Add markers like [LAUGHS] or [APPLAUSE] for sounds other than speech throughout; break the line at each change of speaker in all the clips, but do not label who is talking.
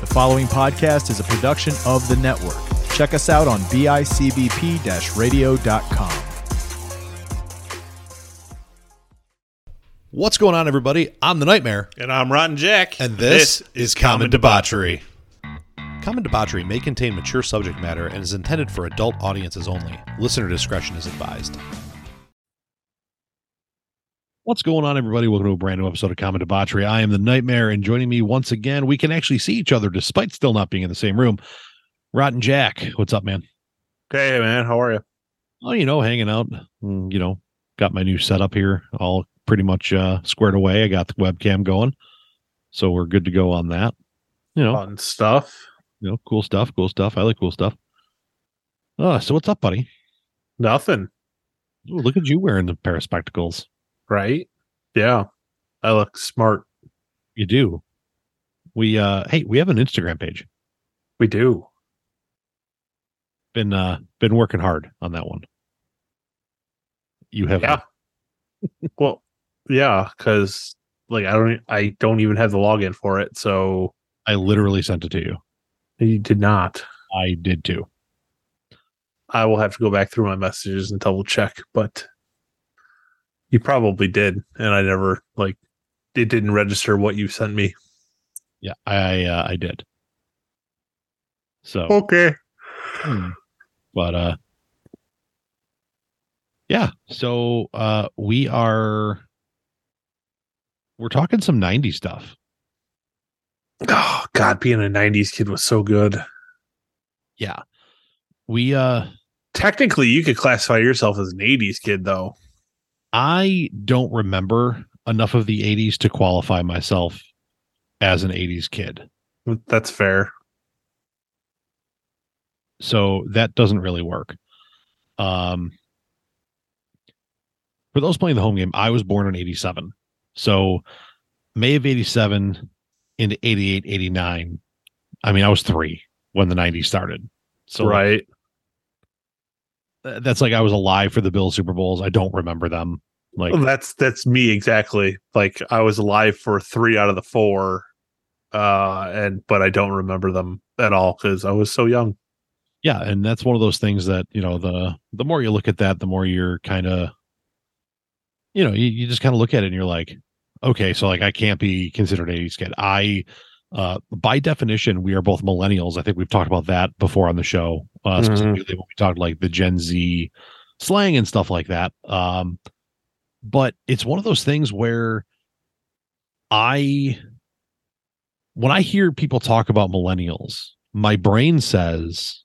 The following podcast is a production of the network. Check us out on bicbp radio.com.
What's going on, everybody? I'm the Nightmare,
And I'm Rotten Jack.
and this, is Common Debauchery. Common Debauchery may contain mature subject matter and is intended for adult audiences only. Listener discretion is advised. What's going on, everybody? Welcome to a brand new episode of Common Debauchery. I am the Nightmare, and joining me once again, we can actually see each other despite still not being in the same room. Rotten Jack, what's up, man?
Hey, man. How are you?
Oh, you know, hanging out. Mm, You know, got my new setup here all pretty much uh, squared away. I got the webcam going, so we're good to go on that. You know,
Fun stuff.
you know, cool stuff, cool stuff. I like cool stuff. Uh, so what's up, buddy?
Nothing.
Ooh, look at you wearing the pair of spectacles.
Right? Yeah. I look smart.
You do. We uh hey, we have an Instagram page.
We do.
Been uh been working hard on that one. You have
Yeah. [LAUGHS] well, yeah, because like I don't I don't even have the login for it, so
I literally sent it to you.
you did not.
I did too.
I will have to go back through my messages and double check, but you probably did, and I never like it didn't register what you sent me.
Yeah, I uh, I did. So
Okay.
Hmm. But uh yeah, so uh we are we're talking some 90s stuff.
Oh God, being a '90s kid was so good.
Yeah. We uh
Technically, you could classify yourself as an '80s kid, though.
I don't remember enough of the 80s to qualify myself as an 80s kid.
That's fair.
So that doesn't really work. Um for those playing the home game, I was born in 87. So May of 87 into 88, 89. I mean, I was three when the 90s started. So
right.
th- that's like I was alive for the Bill Super Bowls. I don't remember them. Like
Well, that's that's me exactly. Like I was alive for three out of the four, uh, and but I don't remember them at all because I was so young.
yeah, and that's one of those things that, you know, the the more you look at that, the more you're kind of you know, you, you just kind of look at it and you're like, okay, so like I can't be considered 80s kid. I uh by definition, we are both millennials. I think we've talked about that before on the show. Uh
Mhm.
specifically when we talked like the Gen Z slang and stuff like that. Um but it's one of those things where I when I hear people talk about millennials, my brain says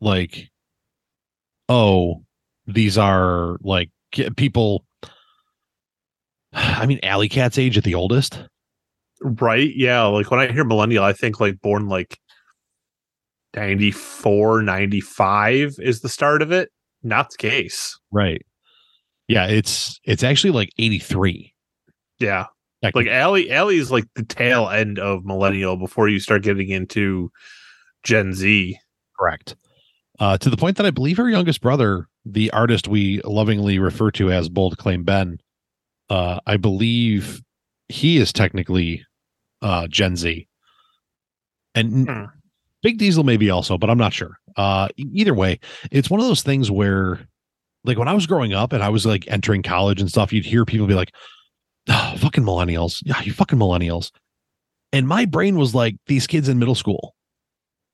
like oh, these are like people [SIGHS] I mean Alley Cat's age at the oldest.
Right? Yeah. Like when I hear millennial, I think like born like 94, 95 is the start of it. Not the case.
Right. Yeah, it's it's actually like 83.
Yeah.
Like,
Allie, Allie is like the tail end of millennial before you start getting into Gen Z.
correct. Uh, to the point that I believe her youngest brother, the artist we lovingly refer to as Bold Claim Ben, uh, I believe he is technically uh, Gen Z. And
Hmm.
Big Diesel maybe also, but I'm not sure. Uh, either way, it's one of those things where, like, when I was growing up and I was like entering college and stuff, you'd hear people be like, oh, "Fucking millennials, yeah, you fucking millennials," and my brain was like, "These kids in middle school,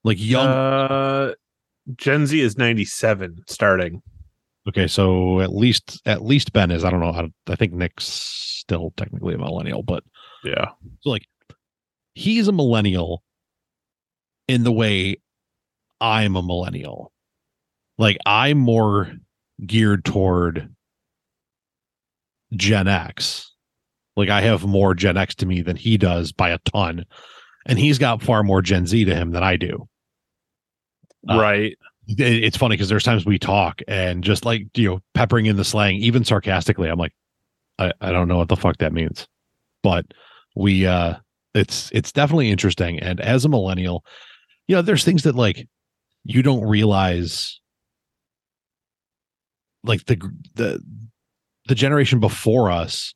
like young."
Uh, Gen Z is 97 starting.
okay, so at least at least Ben is. I don't know. I, I think Nick's still technically a millennial, but
Yeah.
So like he's a millennial in the way I'm a millennial. Like I'm more geared toward Gen X. Like I have more Gen X to me than he does by a ton. And he's got far more Gen Z to him than I do. Uh,
right.
It- It's funny because there's times we talk and just like, you know, peppering in the slang, even sarcastically, I'm like, I, I don't know what the fuck that means. But we uh it's it's definitely interesting and as a millennial you know there's things that like you don't realize like the the the generation before us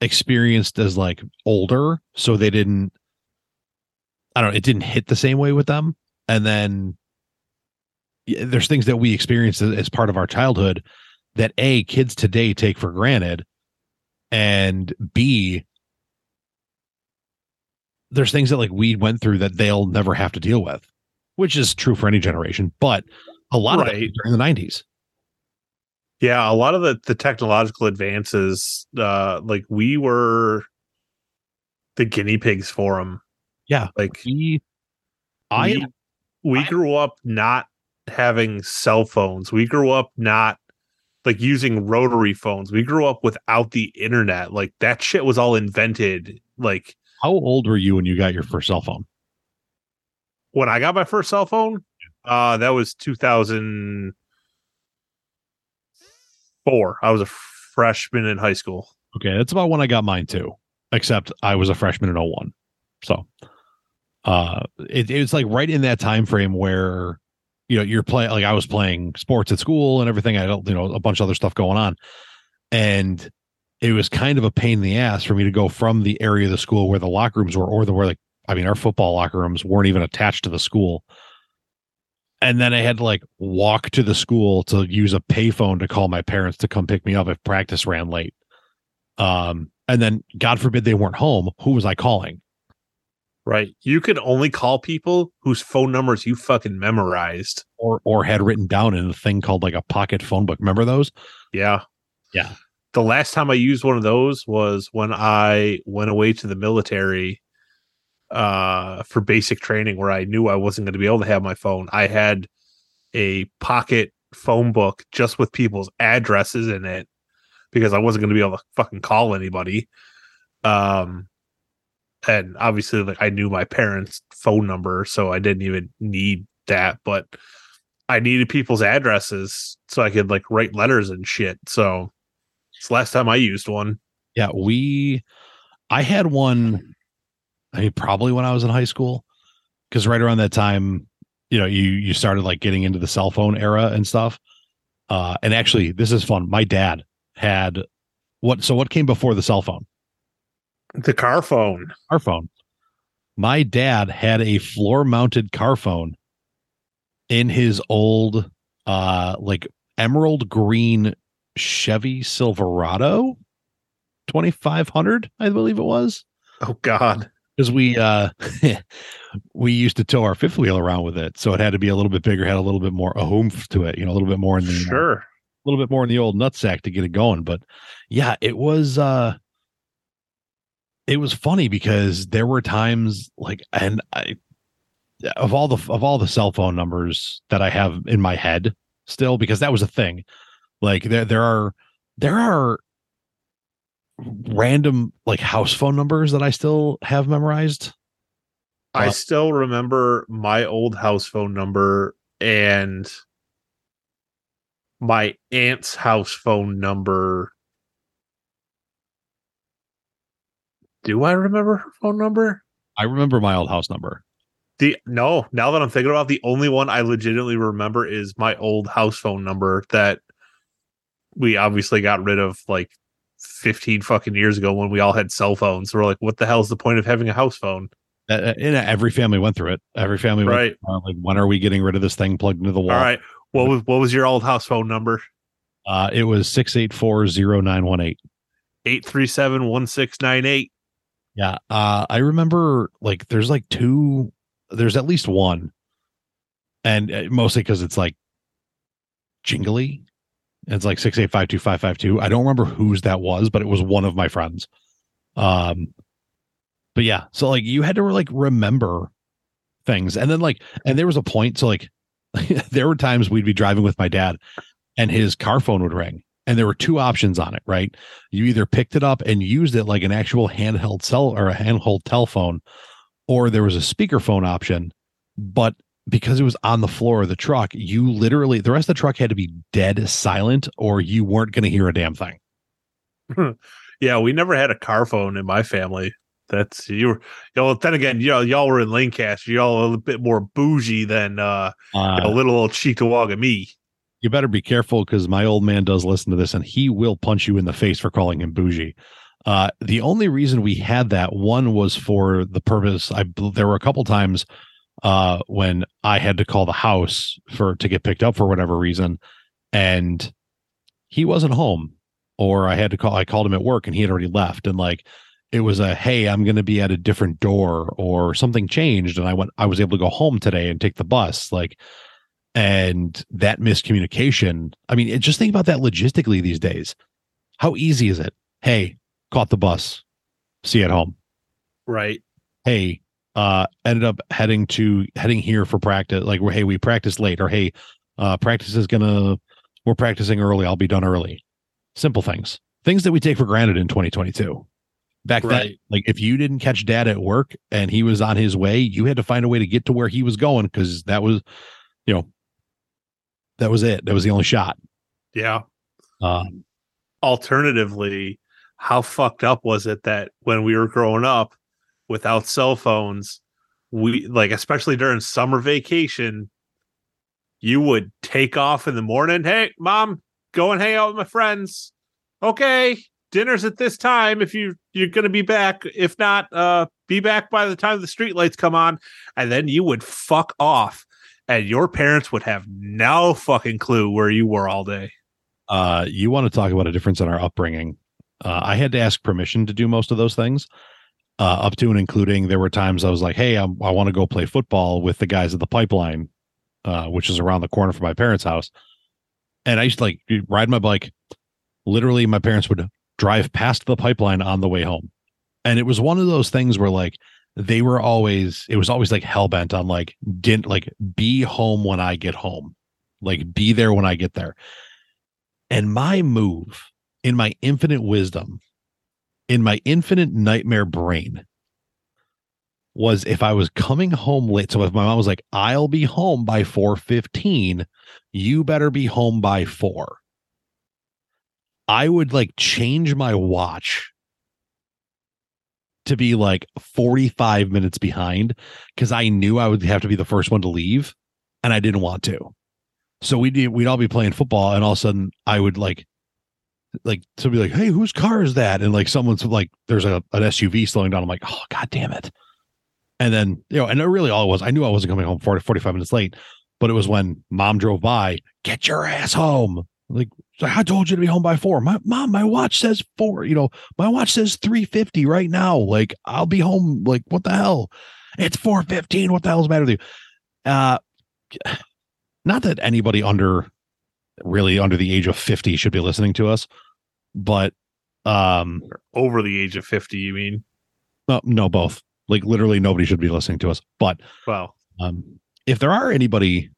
experienced as like older so they didn't I don't know, it didn't hit the same way with them. And then there's things that we experienced as- part of our childhood that A, kids today take for granted, and B, there's things that like we went through that they'll never have to deal with, which is true for any generation, but a lot of it during the 90s.
Yeah, a lot of the the technological advances, uh, like we were the guinea pigs for them.
Yeah.
Like
We, I,
we, we
I-
grew up not having cell phones. We grew up not like using rotary phones. We grew up without the internet. Like that shit was all invented. Like
how old were you when you got your first cell phone?
when I got my first cell phone, uh, that was 2004. I was a freshman in high school.
Okay, that's about when I got mine too. Except I was a freshman in 01. So uh it, it was like right in that time frame where you know you're playing like I was playing sports at school and everything. I don't you know a bunch of other stuff going on. And it was kind of a pain in the ass for me to go from the area of the school where the locker rooms were or the where like I mean our football locker rooms weren't even attached to the school. And then I had to like walk to the school to use a payphone to call my parents to come pick me up if practice ran late. Um, and then God forbid they weren't home. Who was I calling?
Right. You could only call people whose phone numbers you fucking memorized.
Or or had written down in a thing called like a pocket phone book. Remember those?
Yeah.
Yeah.
The last time I used one of those was when I went away to the military uh for basic training where I knew I wasn't going to be able to have my phone. I had a pocket phone book just with people's addresses in it because I wasn't going to be able to fucking call anybody. Um and obviously like I knew my parents' phone number so I didn't even need that, but I needed people's addresses so I could like write letters and shit. So it's the last time I used one.
Yeah, we I had one I mean probably when I was in high school. Because right around that time, you know, you you started like getting into the cell phone era and stuff. Uh and actually this is fun. My dad had what so what came before the cell phone?
The car phone.
car phone. My dad had a floor mounted car phone in his old uh like emerald green Chevy Silverado 2500 I believe it was
Oh God.
because we uh [LAUGHS] we used to tow our fifth wheel around with it so it had to be a little bit bigger had a little bit more a oomph to it you know a little bit more in the uh,
Sure.
a little bit more in the old nutsack to get it going. But yeah, it was uh it was funny because there were times like and I of all the of all the cell phone numbers that I have in my head still because that was a thing. Like there there are there are random like house phone numbers that I still have memorized.
I
Uh,
still remember my old house phone number and my aunt's house phone number. Do I remember her phone number?
I remember my old house number.
The no, now that I'm thinking about it, the only one I legitimately remember is my old house phone number that we obviously got rid of like 15 fucking years ago when we all had cell phones. we're like, what the hell's the point of having a house phone?
Uh, and every family went through it. Every family went
Right.
uh, like when are we getting rid of this thing plugged into the wall
All right. What was what was your old house phone number?
uh it was 6840918
837-1698.
yeah uh i remember like there's like two there's at least one and uh, mostly because it's like jingly it's like 6852552 i don't remember whose that was but it was one of my friends. Um but yeah so like you had to like remember things. And then like and there was a point so like [LAUGHS] there were times we'd be driving with my dad and his car phone would ring and there were two options on it right? You either picked it up and used it like an actual handheld cell or a handheld telephone or there was a speakerphone option but because it was on the floor of the truck you literally the rest of the truck had to be dead silent or you weren't going to hear a damn thing
Yeah, we never had a car phone in my family. That's you were you know, then again, you know, y'all were in Lancaster, y'all a little bit more bougie than uh,
uh,
a little old Cheektowaga me.
you better be careful because my old man does listen to this and he will punch you in the face for calling him bougie Uh, the only reason we had that one was for the purpose. I there were a couple times uh, when I had to call the house for to get picked up for whatever reason, and he wasn't home, or I had to call. I called him at work, and he had already left, and like it was a hey, I'm going to be at a different door, or something changed, and I went. I was able to go home today and take the bus, like. And that miscommunication. I mean, just think about that logistically these days. How easy is it? Hey, caught the bus. See you at home.
Right.
Hey, uh, ended up heading to heading here for practice. Like, hey, we practice late, or hey, uh, practice is gonna we're practicing early. I'll be done early. Simple things, things that we take for granted in 2022. Back then, like if you didn't catch dad at work and he was on his way, you had to find a way to get to where he was going because that was, you know, that was it. That was the only shot.
Yeah.
Uh,
Alternatively, how fucked up was it that when we were growing up without cell phones, we like especially during summer vacation, you would take off in the morning. Hey, mom, go and hang out with my friends. Okay, dinner's at this time. If you you're gonna be back, if not, uh, be back by the time the street lights come on, and then you would fuck off, and your parents would have no fucking clue where you were all day.
uh, you want to talk about a difference in our upbringing. Uh, I had to ask permission to do most of those things, uh, up to and including there were times I was like, "Hey, I'm, I want to go play football with the guys at the pipeline, uh, which is around the corner from my parents' house." And I used to like ride my bike. Literally, my parents would drive past the pipeline on the way home, and it was one of those things where like they were always it was always like hell bent on like didn't like be home when I get home, like be there when I get there. And my move in my infinite wisdom, in my infinite nightmare brain, was if I was coming home late. So if my mom was like, I'll be home by 4:15, you better be home by four. I would like change my watch to be like 45 minutes behind because I knew I would have to be the first one to leave and I didn't want to. So we'd we'd all be playing football, and all of a sudden I would like, like to be like, "Hey, whose car is that?" And like someone's like, "There's a an SUV slowing down." I'm like, "Oh god damn it!" And then you know, and it really all it was, I knew I wasn't coming home 40, 45 minutes late, but it was when mom drove by, "Get your ass home!" Like, I told you to be home by four. My mom, my watch says four. You know, my watch says three fifty right now. Like, I'll be home. Like, what the hell? It's four fifteen. What the hell's the matter with you? Uh [SIGHS] not that anybody under really under the age of 50 should be listening to us. But um
Over the age of 50, you mean?
no, no both. Like literally nobody should be listening to us. But
Well,
um if there are anybody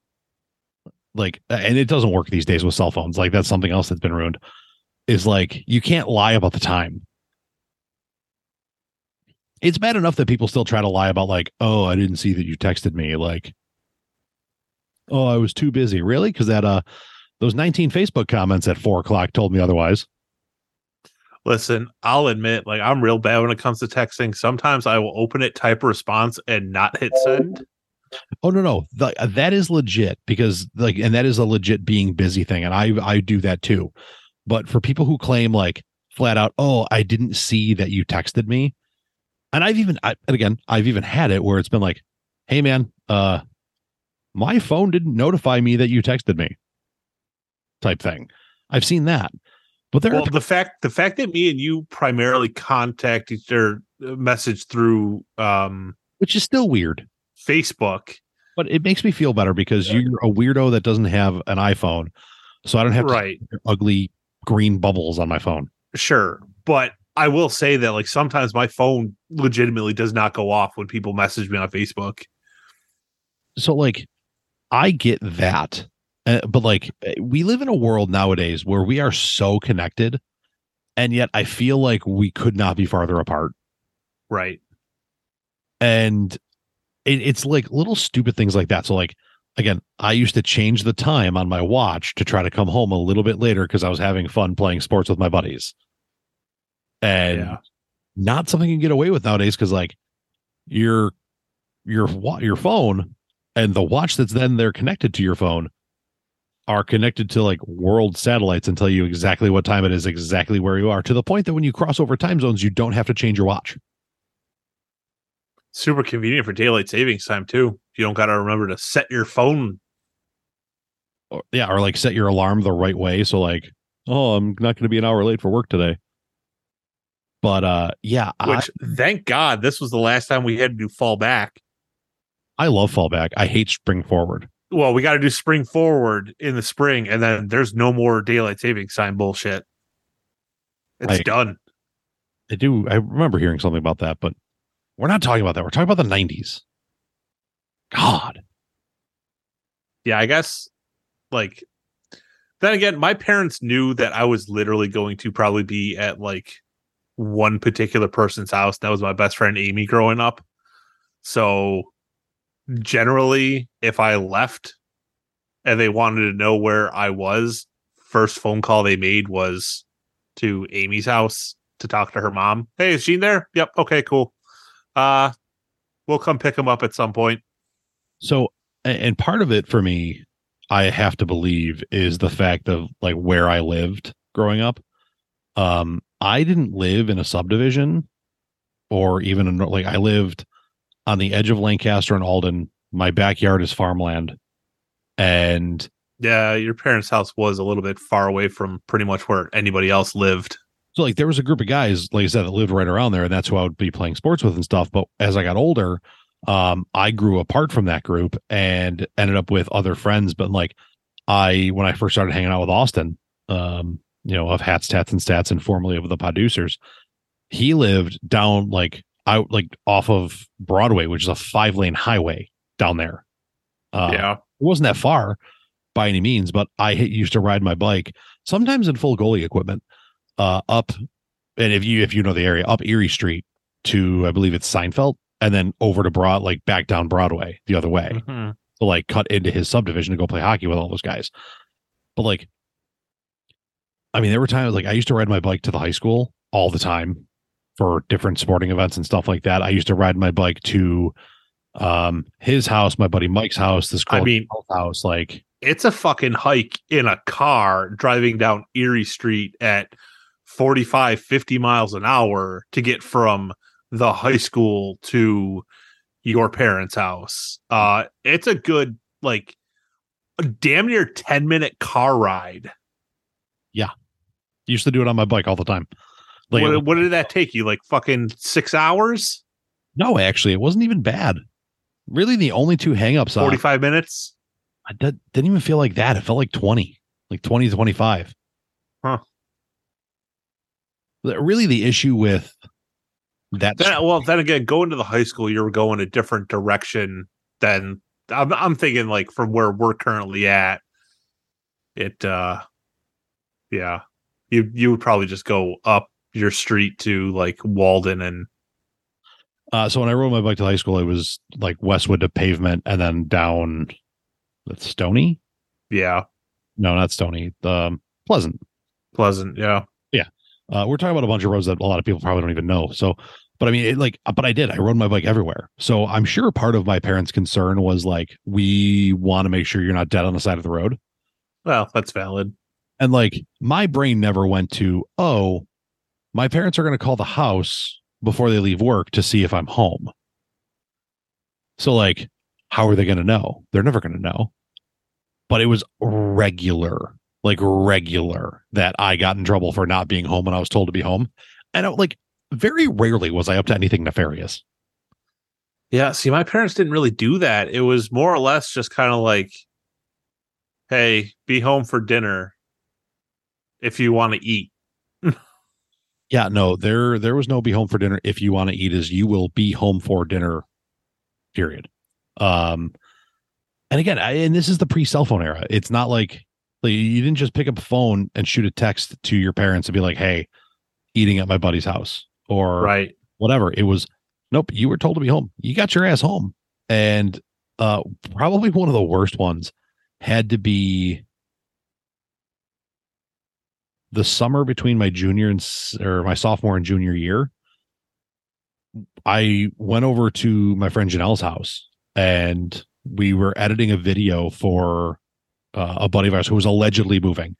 like and it doesn't work these days with cell phones like that's something else that's been ruined is like you can't lie about the time. It's bad enough that people still try to lie about like oh i didn't see that you texted me like oh i was too busy. Really? Because that uh those 19 facebook comments at four o'clock told me otherwise
listen, I'll admit, like, I'm real bad when it comes to texting. Sometimes I will open it, type a response, and not hit send.
Oh no, no, the, that is legit because like, and that is a legit being busy thing, and I I do that too. But for people who claim like flat out, oh, I didn't see that you texted me, and I've even, I, and again, I've even had it where it's been like, hey man, uh, my phone didn't notify me that you texted me, type thing. I've seen that, but there
Well,
are
the fact the fact that me and you primarily contact each other, uh, message through um,
which is still weird.
Facebook,
But it makes me feel better because you're a weirdo that doesn't have an iPhone, so I don't have
right?
ugly green bubbles on my phone.
Sure, but I will say that like sometimes my phone legitimately does not go off when people message me on Facebook.
so like i get that uh, but like uh, we live in a world nowadays where we are so connected and yet i feel like we could not be farther apart
Right.
and it, it's like little stupid things like that so like again i used to change the time on my watch to try to come home a little bit later because i was having fun playing sports with my buddies and
Yeah.
not something you can get away with nowadays because like your your your phone and the watch that's then there connected to your phone are connected to like world satellites and tell you exactly what time it is, exactly where you are, to the point that when you cross over time zones, you don't have to change your watch.
Super convenient for daylight savings time too. You don't got to remember to set your phone.
Or, yeah, or like set your alarm the right way. So like, oh, I'm not going to be an hour late for work today. But uh, yeah,
Which thank God this was the last time we had to do fall back.
I, I love fallback. I hate spring forward.
Well, we got to do spring forward in the spring, and then there's no more daylight savings time bullshit. It's done.
I do. I remember hearing something about that, but we're not talking about that. We're talking about the 90s. God.
yeah, I guess like then again, my parents knew that I was literally going to probably be at like one particular person's house. That was my best friend Amy growing up. So generally, if I left and they wanted to know where I was, first phone call they made was to Amy's house to talk to her mom. Hey, is Gene there? Yep. Okay, cool. Uh we'll come pick him up at some point.
So, and part of it for me, I have to believe is the fact of like where I lived growing up. Um, I didn't live in a subdivision or even in, like I lived on the edge of Lancaster and Alden. My backyard is farmland. And
Yeah, your parents' house was a little bit far away from pretty much where anybody else lived.
so like there was a group of guys, like I said, that lived right around there, and that's who I would be playing sports with and stuff. But as I got older, um, I grew apart from that group and ended up with other friends. But like I when I first started hanging out with Austin, um, you know, of hats, tats, and stats, and formerly of the producers, he lived down like out like off of Broadway, which is a five lane highway down there. Uh,
yeah.
it wasn't that far by any means, but I hit- used to ride my bike sometimes in full goalie equipment uh, up. And if you if you know the area, up Erie Street to I believe it's Seinfeld, and then over to Broad like back down Broadway the other way
Mhm.
to like cut into his subdivision to go play hockey with all those guys. But like, I mean, there were times like I used to ride my bike to the high school all the time for different sporting events and stuff like that. I used to ride my bike to um his house, my buddy Mike's house, this
I mean-
house. Like,
It's a fucking hike in a car driving down Erie Street at 45, 50 miles an hour to get from the high school to your parents' house. Uh it's a good like a damn near 10 minute car ride. Yeah.
Used to do it on my bike all the time. Like,
what, what did that take you? Like fucking six hours?
no, actually, it wasn't even bad. Really, the only two hangups on
45 minutes?
I did, didn't even feel like that. It felt like 20, like 20 to 25.
Huh.
Really, the issue with that.
Then, well, then again, going to the high school, you're going a different direction than I'm, I'm thinking like from where we're currently at. It, uh, yeah, you you would probably just go up your street to like Walden and
uh, so when I rode my bike to high school, it was like Westwood to pavement and then down Stony.
yeah,
No, not Stony. Um, Pleasant.
Pleasant. Yeah.
Yeah, Uh, we're talking about a bunch of roads that a lot of people probably don't even know. So, but I mean, it, like, but I did. I rode my bike everywhere. So I'm sure part of my parents' concern was like, we want to make sure you're not dead on the side of the road.
well, that's valid.
And like, my brain never went to, oh, my parents are going to call the house before they leave work to see if I'm home. So, like, how are they going to know? They're never going to know. But it was regular, like regular, that I got in trouble for not being home when I was told to be home. And I, like, very rarely was I up to anything nefarious.
Yeah, see, my parents didn't really do that. It was more or less just kind of like, hey, be home for dinner if you want to eat.
Yeah, no, there there was no be home for dinner if you want to eat is you will be home for dinner. Period. Um and again, I, and this is the pre-cell phone era. It's not like like you didn't just pick up a phone and shoot a text to your parents and be like, "Hey, eating at my buddy's house." Or
Right.
whatever. It was nope, you were told to be home. You got your ass home. And uh probably one of the worst ones had to be the summer between my junior and or my sophomore and junior year. I went over to my friend Janelle's house and we were editing a video for uh, a buddy of ours who was allegedly moving.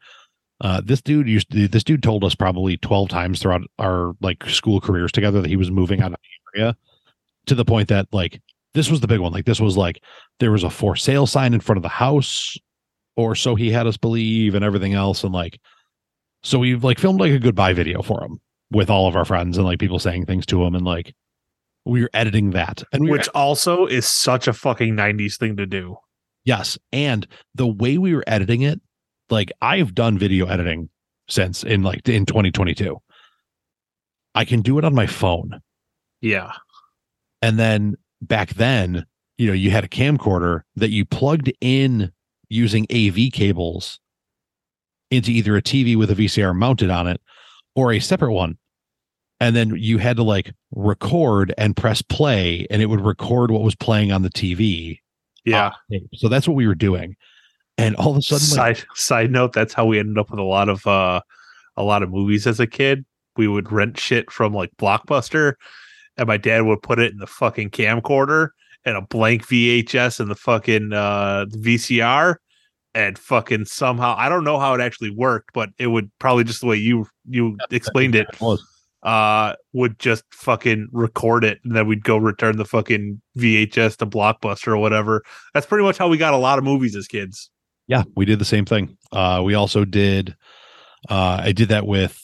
Uh, this dude used to, this dude told us probably 12 times throughout our like school careers together that he was moving out of the area to the point that like this was the big one. Like this was like there was a for sale sign in front of the house, or so he had us believe, and everything else. And like, so we've like filmed like a goodbye video for him with all of our friends and like people saying things to him, and like we were editing that, and we were
Which also is such a fucking 90s thing to do.
Yes. And the way we were editing it, like I've done video editing since in like in 2022. I can do it on my phone.
Yeah.
And then back then, you know, you had a camcorder that you plugged in using AV cables into either a TV with a VCR mounted on it or a separate one. And then you had to like record and press play, and it would record what was playing on the TV
Yeah.
So that's what we were doing. And all of a sudden, like,
side side note, that's how we ended up with a lot of uh a lot of movies as a kid. We would rent shit from like Blockbuster and my dad would put it in the fucking camcorder and a blank VHS and the fucking uh VCR and fucking somehow I don't know how it actually worked, but it would probably just the way you you explained it uh would just fucking record it and then we'd go return the fucking VHS to Blockbuster or whatever. That's pretty much how we got a lot of movies as kids.
yeah, we did the same thing. Uh, we also did, uh, I did that with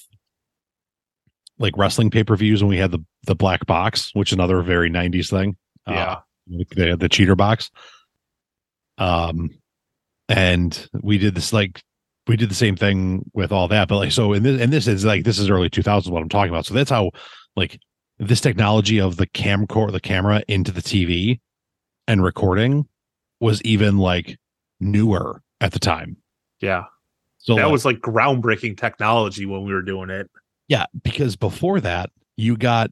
like wrestling pay per views when we had the the black box, which is another very 90s thing. Uh,
Yeah.
the the cheater box. Um, and we did this like we did the same thing with all that, but like so and this and this is like this is early 2000s what I'm talking about. So that's how like this technology of the camcorder, the camera into the TV and recording was even like newer at the time.
Yeah.
So
that
like,
was like groundbreaking technology when we were doing it.
yeah, because before that you got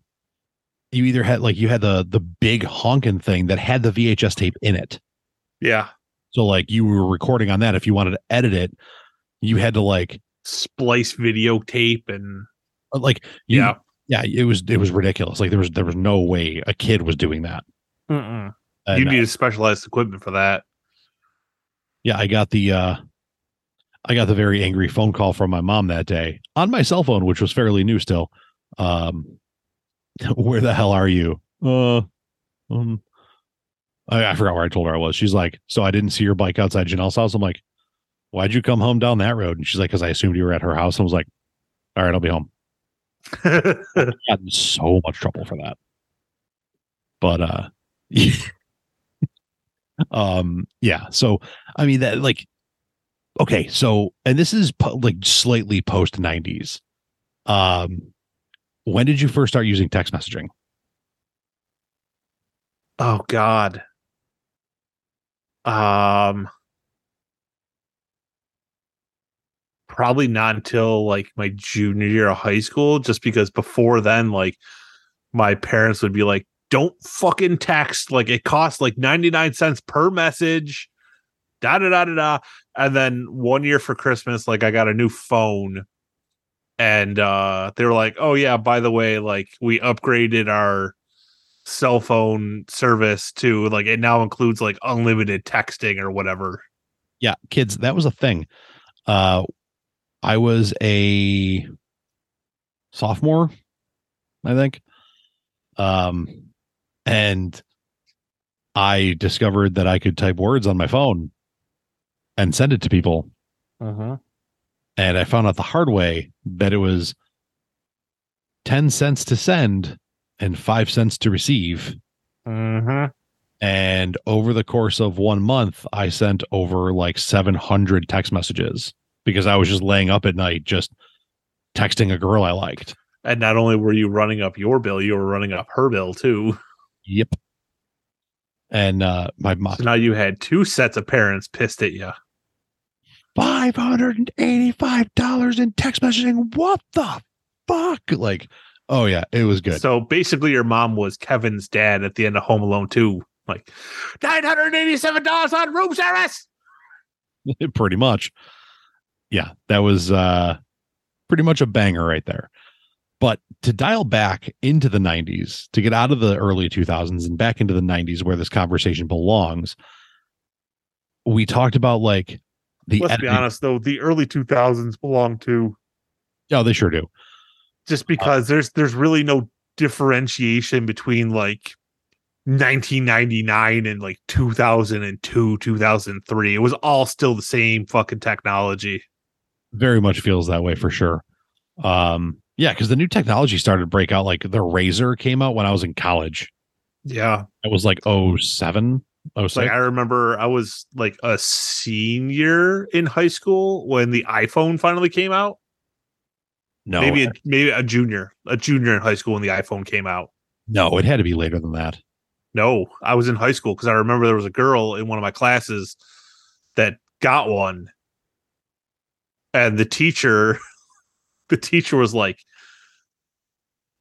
you either had like you had the the big honking thing that had the VHS tape in it.
Yeah.
So like you were recording on that. If you wanted to edit it, you had to like
Splice videotape and
like you,
yeah.
yeah. It was it was ridiculous. Like there was there was no way a kid was doing that.
Mm-mm.
And,
You
uh,
needed specialized equipment for that.
yeah, I got the uh I got the very angry phone call from my mom that day on my cell phone, which was fairly new still. Um [LAUGHS] where the hell are you? Uh um I, I forgot where I told her I was. She's like, So I didn't see your bike outside Janelle's house. I'm like, Why'd you come home down that road? And she's like, Because I assumed you were at her house. I was like, All right, I'll be home. [LAUGHS] got in so much trouble for that. But uh [LAUGHS] um yeah, so I mean that like okay, so and this is po- like slightly post 90s. Um when did you first start using text messaging?
oh God. Um probably not until like my junior year of high school, just because before then, like my parents would be like, don't fucking text. Like it costs like 99 cents per message. Da da da da da. And then one year for Christmas, like I got a new phone. And uh they were like, Oh yeah, by the way, like we upgraded our cell phone service to like it now includes like unlimited texting or whatever.
Yeah, kids, that was a thing. Uh I was a sophomore, I think. Um and I discovered that I could type words on my phone and send it to people.
Uh-huh.
And I found out the hard way that it was 10 cents to send and 5 cents to receive.
Uh-huh.
And over the course of one month, I sent over like 700 text messages because I was just laying up at night, just texting a girl I liked.
And not only were you running up your bill, you were running up her bill too.
Yep. And uh, my mom,
So now you had two sets of parents pissed at you.
$585 in text messaging. What the fuck? Like, oh, yeah, it was good.
So basically, your mom was Kevin's dad at the end of Home Alone 2. Like, $987 on room service. [LAUGHS]
pretty much. Yeah, that was uh pretty much a banger right there. But to dial back into the 90s, to get out of the early 2000s and back into the 90s where this conversation belongs, we talked about like The
Let's be honest though, the early 2000s belong to
Oh, they sure do.
Just because there's there's really no differentiation between like 1999 and like 2002 2003 it was all still the same fucking technology
Very much feels that way for sure. Um, yeah, because the new technology started to break out. Like the RAZR came out when I was in college.
yeah
It was like 07,
It's like i remember i was like a senior in high school when the iphone finally came out
no,
maybe a, maybe a junior a junior in high school when the iphone came out
no, it had to be later than that.
No, I was in high school because I remember there was a girl in one of my classes that got one. And the teacher, [LAUGHS] the teacher was like,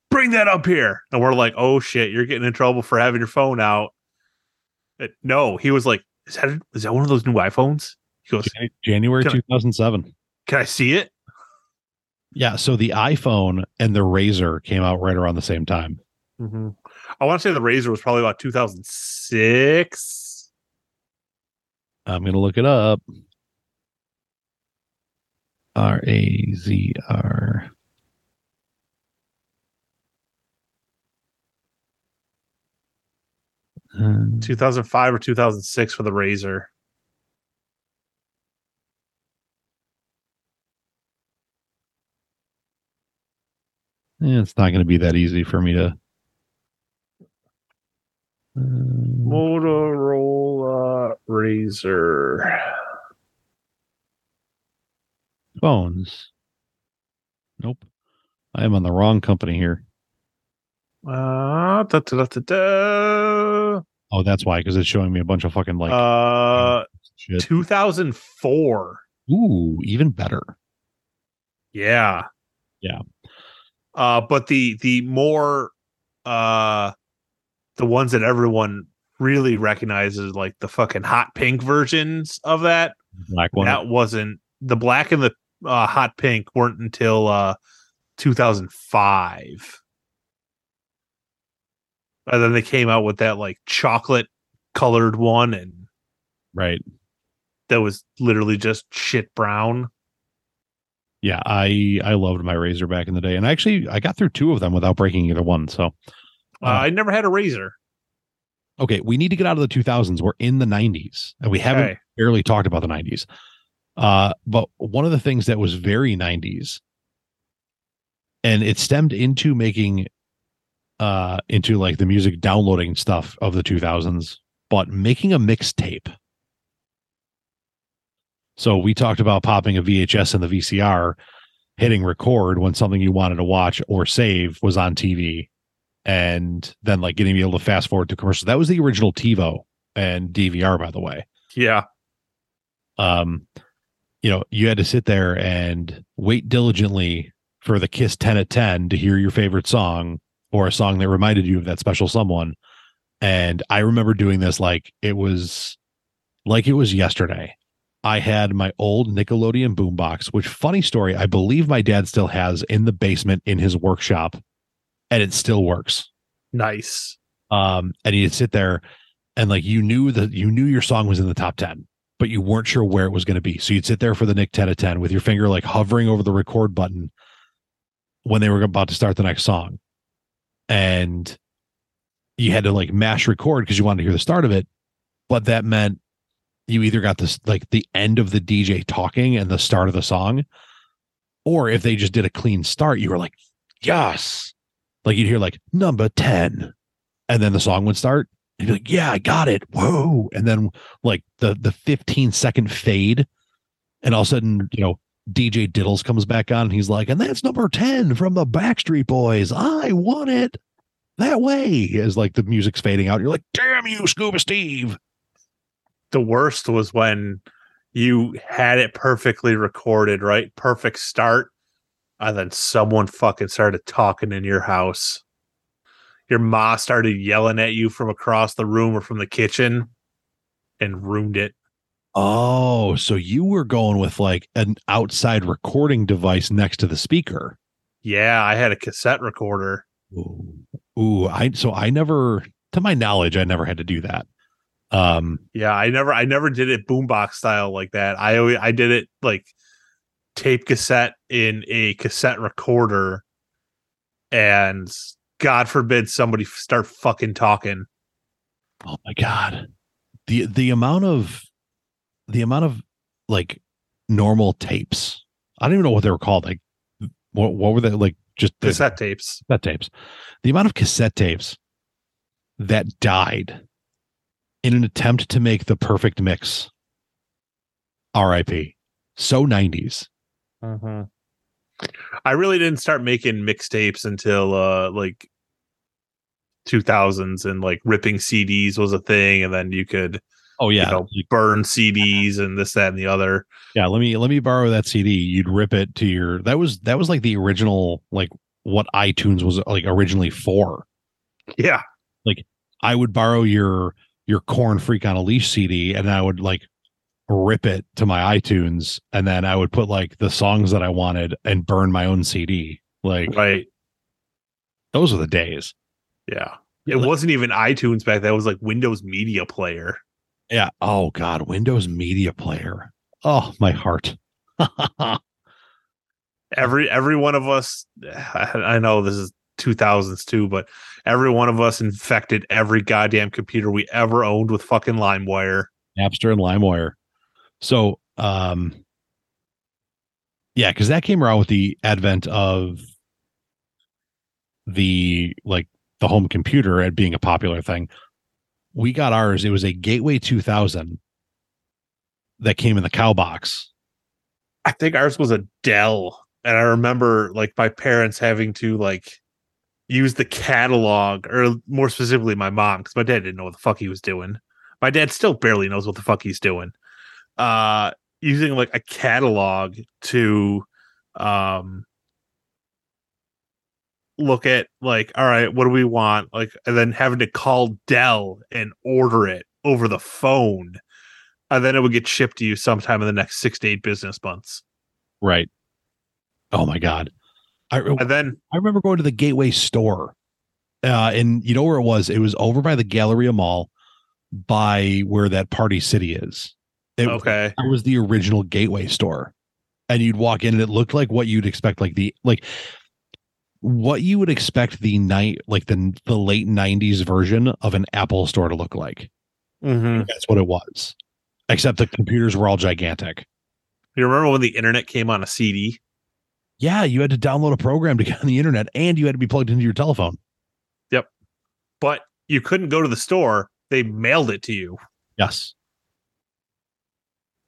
bring that up here. And we're like, oh shit, you're getting in trouble for having your phone out. No, he was like, is that, is that one of those new iPhones? He goes,
Jan- January
Can I-
2007.
can I see it?
Yeah, so the iPhone and the RAZR came out right around the same time.
Mm-hmm. I want to say the RAZR was probably about 2006.
I'm gonna look it up. R A Z R. Um,
2005 or 2006 for the RAZR.
Yeah, it's not going to be that easy for me to. Um,
Motorola RAZR.
phones. Nope, I am on the wrong company here.
Uh, da, da, da, da, da.
Oh, that's why, because it's showing me a bunch of fucking like
uh
shit.
2004.
Ooh, even better.
Yeah.
Yeah.
Uh, but the the more uh the ones that everyone really recognizes, like the fucking hot pink versions of that,
Black one.
that wasn't the black and the uh, hot pink weren't until uh 2005 and then they came out with that like chocolate colored one and
Right.
that was literally just shit brown
Yeah, I I loved my RAZR back in the day, and actually I got through two of them without breaking either one. So
uh,
Uh,
i never had a RAZR
okay, we need to get out of the 2000s. We're in the 90s, and we haven't
Okay.
barely talked about the 90s. Uh, but one of the things that was very 90s, and it stemmed into making, uh, into like the music downloading stuff of the 2000s, but making a mixtape. So we talked about popping a VHS in the VCR, hitting record when something you wanted to watch or save was on TV, and then like getting be able to fast forward to commercials. That was the original TiVo and DVR, by the way.
Yeah.
Um you know you had to sit there and wait diligently for the kiss 10 at 10 to hear your favorite song or a song that reminded you of that special someone. And i remember doing this like it was like it was yesterday i had my old nickelodeon boombox which funny story i believe my dad still has in the basement in his workshop and it still works.
Nice.
Um and you'd sit there and like you knew that you knew your song was in the top 10 but you weren't sure where it was going to be. So you'd sit there for the nick 10 of 10 with your finger like hovering over the record button when they were about to start the next song. And you had to like mash record because you wanted to hear the start of it but that meant you either got this like the end of the dj talking and the start of the song or if they just did a clean start you were like yes like you'd hear like number 10 and then the song would start and you're like, yeah, I got it. Whoa. And then like the the 15 second fade, and all of a sudden, you know, DJ Diddles comes back on and he's like, and that's number 10 from the Backstreet Boys. I want it that way. As like the music's fading out. You're like, damn you, Scuba Steve.
The worst was when you had it perfectly recorded right? Perfect start and then someone fucking started talking in your house. Your ma started yelling at you from across the room or from the kitchen and ruined it.
Oh, so you were going with like an outside recording device next to the speaker.
yeah i had a cassette recorder.
Ooh, Ooh, I so I never, to my knowledge, I never had to do that. Um,
Yeah, I never I never did it boombox style like that. I always I did it like tape cassette in a cassette recorder and God forbid somebody start fucking talking.
oh my god, the the amount of the amount of like normal tapes. I don't even know what they were called. Like, what what were they like? Just the
Cassette tapes.
cassette tapes. The amount of cassette tapes that died in an attempt to make the perfect mix. R.I.P. So nineties.
Mm-hmm. I really didn't start making mixtapes until uh like 2000s and like ripping CDs was a thing and then you could
Oh yeah,
you know burn CDs and this that and the other.
yeah. Let me let me borrow that CD. You'd rip it to your. That was that was like the original like what iTunes was like originally for.
Yeah.
Like I would borrow your your Korn Freak on a Leash CD, and I would like rip it to my iTunes, and then I would put like the songs that I wanted and burn my own CD. Like
Right.
those are the days.
Yeah. It
Like-
wasn't even iTunes back then. It was like Windows Media Player.
Yeah. Oh God, Windows Media Player. Oh my heart. [LAUGHS]
Every every one of us [SIGHS] I, I know this is 2000s too, but every one of us infected every goddamn computer we ever owned with fucking LimeWire.
Napster and LimeWire. So, um, yeah, because that came around with the advent of the like the home computer at being a popular thing. We got ours. It was a Gateway 2000 that came in the cow box.
I think ours was a Dell. And I remember like my parents having to like use the catalog, or more specifically, my mom, because my dad didn't know what the fuck he was doing. My dad still barely knows what the fuck he's doing. Uh using like a catalog to um look at like, all right, what do we want? Like, and then having to call Dell and order it over the phone. And then it would get shipped to you sometime in the next six to eight business months.
Right. Oh my God. I,
And then
I remember going to the Gateway store. Uh, and you know where it was? It was over by the Galleria Mall by where that Party City is. It,
okay.
It was the original Gateway store. And you'd walk in and it looked like what you'd expect, like the like what you would expect the night like the the late 90s version of an Apple store to look like.
Mm-hmm.
That's what it was. Except the computers were all gigantic.
You remember when the internet came on a CD?
Yeah, you had to download a program to get [LAUGHS] on the internet and you had to be plugged into your telephone. Yep.
But you couldn't go to the store. They mailed it to you.
Yes.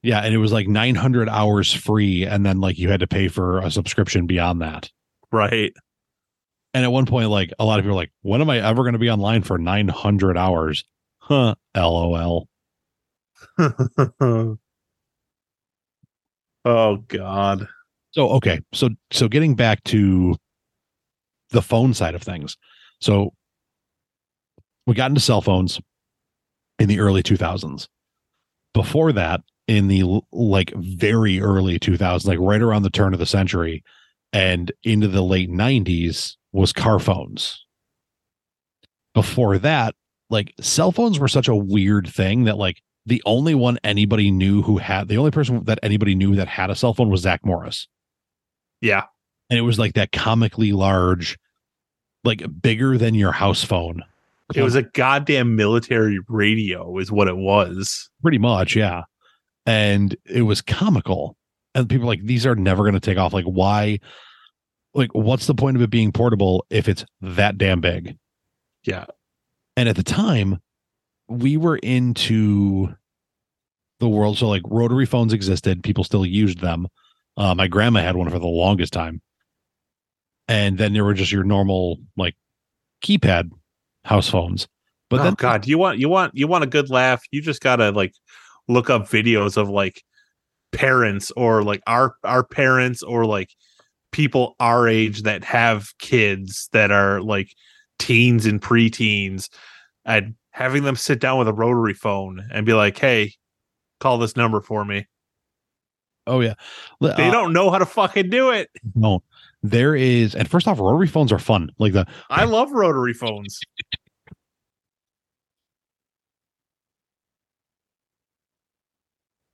Yeah, and it was like 900 hours free and then like you had to pay for a subscription beyond that.
Right.
And at one point like a lot of people were like, "When am I ever going to be online for 900 hours?" Huh, lol. [LAUGHS]
oh God.
So okay, so so getting back to the phone side of things. So we got into cell phones in the early 2000s. Before that, in the like very early 2000s, like right around the turn of the century and into the late 90s was car phones. Before that, like cell phones were such a weird thing that like the only one anybody knew who had the only person that anybody knew that had a cell phone was Zach Morris
Yeah.
and it was like that comically large like bigger than your house phone.
It was a goddamn military radio, is what it was.
pretty much yeah. And it was comical. And people are like these are never going to take off. Like why like what's the point of it being portable if it's that damn big?
Yeah.
and at the time we were into the world. So like rotary phones existed. People still used them uh, my grandma had one for the longest time and then there were just your normal like keypad house phones but
oh
then
God, you want you want you want a good laugh? You just gotta like look up videos of like parents or like our our parents or like people our age that have kids that are like teens and preteens and having them sit down with a rotary phone and be like, "Hey, call this number for me."
Oh yeah
They
Uh,
don't know how to fucking do it.
no there is and first off rotary phones are fun like the
I love rotary phones.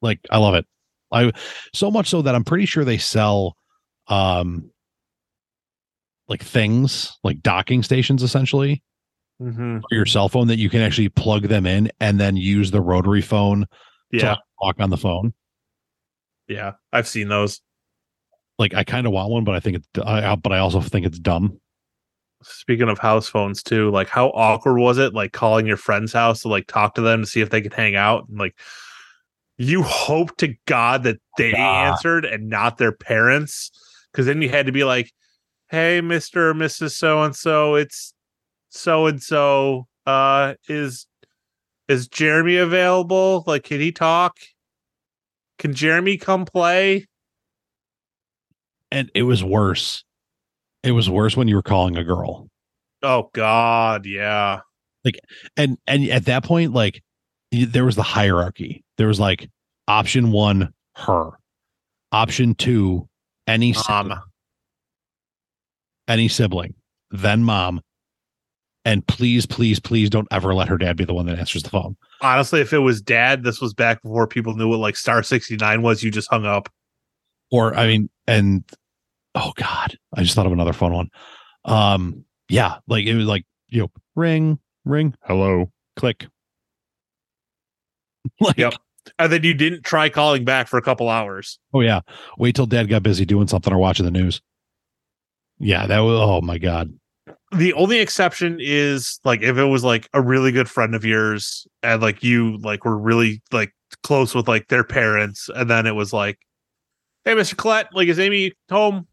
Like I love it. I so much so that I'm pretty sure they sell um like things like docking stations essentially
Mm-hmm.
for your cell phone that you can actually plug them in and then use the rotary phone
Yeah,
to talk on the phone.
Yeah, I've seen those.
Like I kind of want one, but I think it's I, but I also think it's dumb.
Speaking of house phones too, like how awkward was it like calling your friend's house to like talk to them to see if they could hang out and like you hope to God that they
God.
answered and not their parents. Cause then you had to be like, Hey, Mr. or Mrs. So and so, it's so and so. Uh is is Jeremy available? Like, can he talk? Can Jeremy come play?
And it was worse. It was worse when you were calling a girl.
Oh God, yeah.
Like, and and at that point like there was the hierarchy there was like option one her option two any sibling,
Mom.
any sibling then mom and please please please don't ever let her dad be the one that answers the phone
honestly, if it was dad, this was back before people knew what like star 69 was. You just hung up.
or i mean and oh god i just thought of another phone one um yeah like it was like you know ring ring hello click [LAUGHS] like
Yep. And then you didn't try calling back for a couple hours.
Oh yeah. Wait till dad got busy doing something or watching the news. Yeah, that was oh my god.
The only exception is like if it was like a really good friend of yours and like you like were really like close with like their parents, and then it was like, Hey, Mr. Collette, like is Amy home?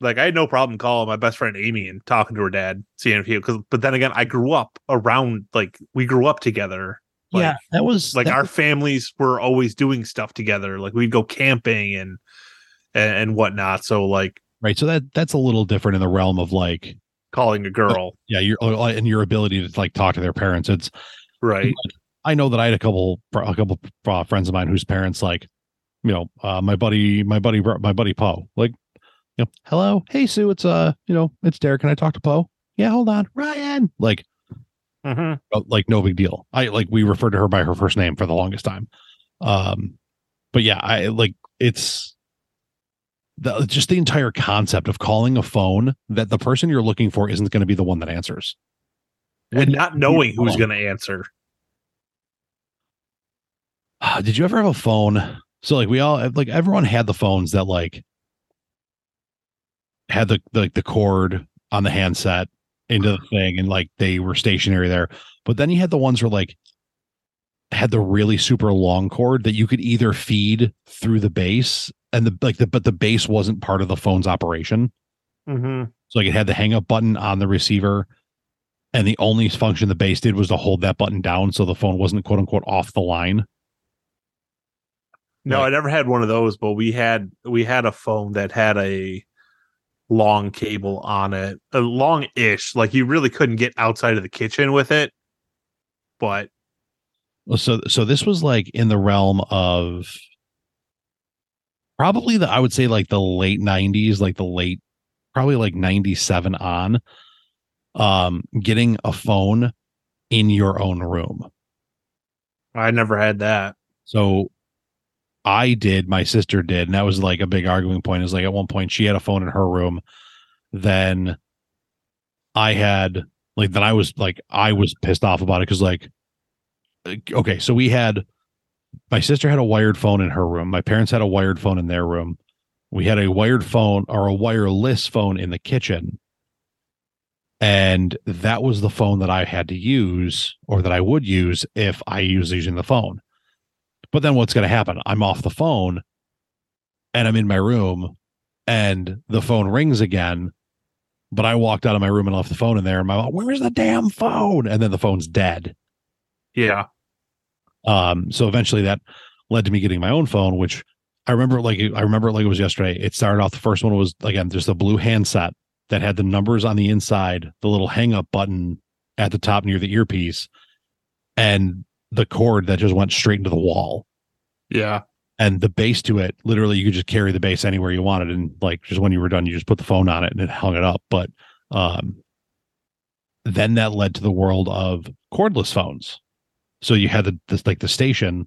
Like I had no problem calling my best friend Amy and talking to her dad, seeing if he because but then again, I grew up around like we grew up together. Like,
yeah, that was
like
that
our
was-
families were always doing stuff together. Like we'd go camping and and, and whatnot. So like
right. So that that's a little different in the realm of like
calling a girl,
yeah, your and your ability to like talk to their parents. It's
right?
I know that I had a couple a couple uh, friends of mine whose parents like, you know, uh, my buddy, my buddy, my buddy Poe, like, you know, hello, hey Sue, it's uh, you know, it's Derek. Can I talk to Poe? Yeah, hold on, Ryan. Like,
Mm-hmm.
uh, like no big deal. I like we referred to her by her first name for the longest time. Um, but yeah, I like it's the just the entire concept of calling a phone that the person you're looking for isn't going to be the one that answers.
And not knowing who's going to answer. [SIGHS]
Did you ever have a phone? So like we all eh, like everyone had the phones that like had the like the cord on the handset into the thing and like they were stationary there. But then you had the ones where like had the really super long cord that you could either feed through the base and the like the but the base wasn't part of the phone's operation.
Mm-hmm.
So like it had the hang up button on the receiver. And the only function the base did was to hold that button down so the phone wasn't quote unquote off the line.
No,
Right.
I never had one of those, but we had we had a phone that had a long cable on it, a long-ish. Like you really couldn't get outside of the kitchen with it. But
so so this was like in the realm of probably the I would say like the late 90s, like the late probably like 97 on um getting a phone in your own room.
I never had that.
So I did, my sister did, and that was like a big arguing point. Is like at one point she had a phone in her room, then I had like then I was like I was pissed off about it because like okay, so we had my sister had a wired phone in her room, my parents had a wired phone in their room, we had a wired phone or a wireless phone in the kitchen. And that was the phone that I had to use or that I would use if I was using the phone. But then what's going to happen? I'm off the phone and I'm in my room and the phone rings again. But I walked out of my room and left the phone in there. And my where's the damn phone? And then the phone's dead.
Yeah.
Um, so eventually that led to me getting my own phone, which I remember like I remember it like it was yesterday. It started off the first one was again just a blue handset that had the numbers on the inside, the little hang up button at the top near the earpiece, and the cord that just went straight into the wall.
Yeah.
And the base to it, literally, you could just carry the base anywhere you wanted, and like just when you were done, you just put the phone on it and it hung it up. But um, then that led to the world of cordless phones So you had the this like the station,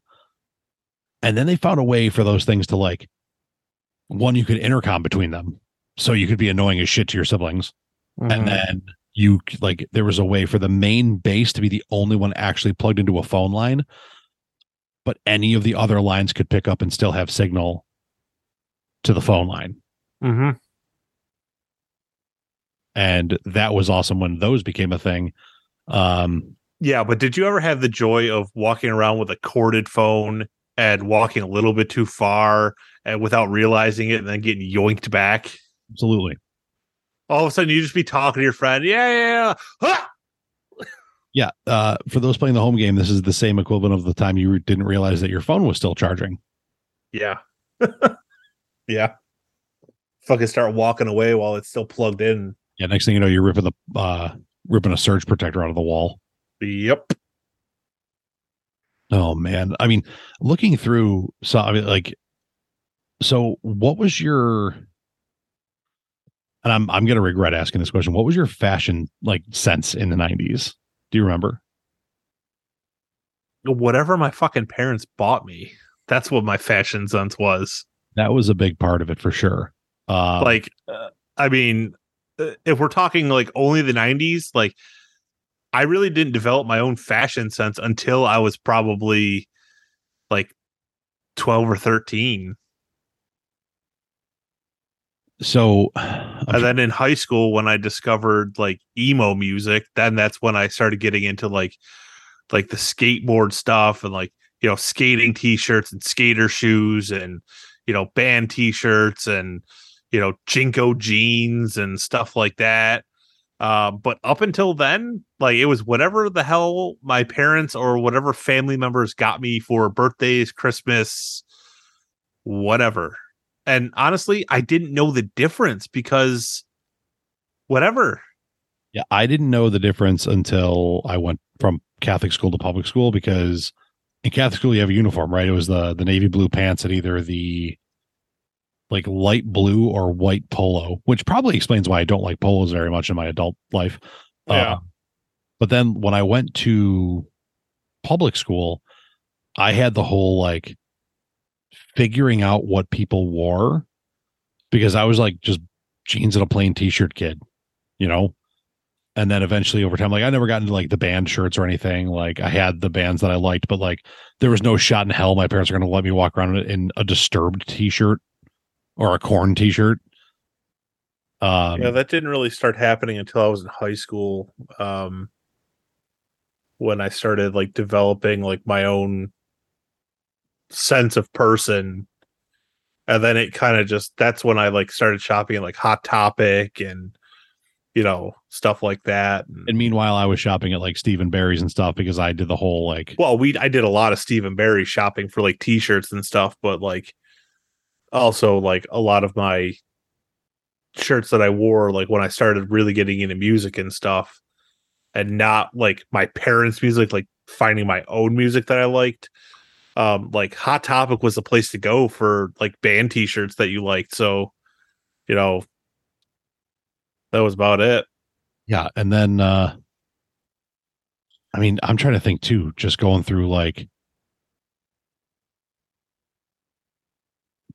and then they found a way for those things to like one you could intercom between them, so you could be annoying as shit to your siblings,
Mm-hmm.
and then you like there was a way for the main base to be the only one actually plugged into a phone line, but any of the other lines could pick up and still have signal to the phone line.
Mm-hmm.
and that was awesome when those became a thing. Um,
Yeah, but did you ever have the joy of walking around with a corded phone and walking a little bit too far and without realizing it and then getting yoinked back?
absolutely,
All of a sudden you just be talking to your friend. Yeah, yeah, yeah. Ah!
yeah. Uh, for those playing the home game, this is the same equivalent of the time you didn't realize that your phone was still charging.
Yeah. [LAUGHS] yeah. Fucking start walking away while it's still plugged in.
Yeah, next thing you know, you're ripping the uh, ripping a surge protector out of the wall.
Yep.
Oh man, I mean, looking through, so I mean, like, so what was your? And I'm I'm gonna regret asking this question. What was your fashion like sense in the '90s? Do you remember?
Whatever my fucking parents bought me, that's what my fashion sense was.
That was a big part of it for sure. Uh,
like uh, i mean uh, if we're talking like only the 90s like i really didn't develop my own fashion sense until i was probably like 12 or 13
so
and then in high school when i discovered like emo music then that's when i started getting into like like the skateboard stuff and like you know skating t-shirts and skater shoes and you know band t-shirts and you know JNCO jeans and stuff like that uh, but up until then like it was whatever the hell my parents or whatever family members got me for birthdays christmas whatever and honestly i didn't know the difference because whatever
Yeah, I didn't know the difference until I went from Catholic school to public school because in Catholic school you have a uniform, right? It was the the navy blue pants and either the like light blue or white polo, which probably explains why I don't like polos very much in my adult life.
Yeah.
Uh, but then when I went to public school, I had the whole like figuring out what people wore because I was like just jeans and a plain t-shirt kid, you know? And then eventually over time, like I never got into like the band shirts or anything. Like I had the bands that I liked, but like there was no shot in hell my parents are going to let me walk around in a disturbed t-shirt or a Korn t-shirt. Um,
yeah that didn't really start happening until i was in high school um when i started like developing like my own sense of person and then it kind of just that's when i like started shopping at like hot topic and you know stuff like that and,
meanwhile, I was shopping at like Steve & Barry's and stuff because I did the whole like
well we i did a lot of Steve & Barry shopping for like t-shirts and stuff but like also like a lot of my shirts that i wore like when i started really getting into music and stuff and not like my parents music like finding my own music that i liked um like hot topic was the place to go for like band t-shirts that you liked so you know that was about it.
Yeah, and then uh I mean, I'm trying to think too, just going through like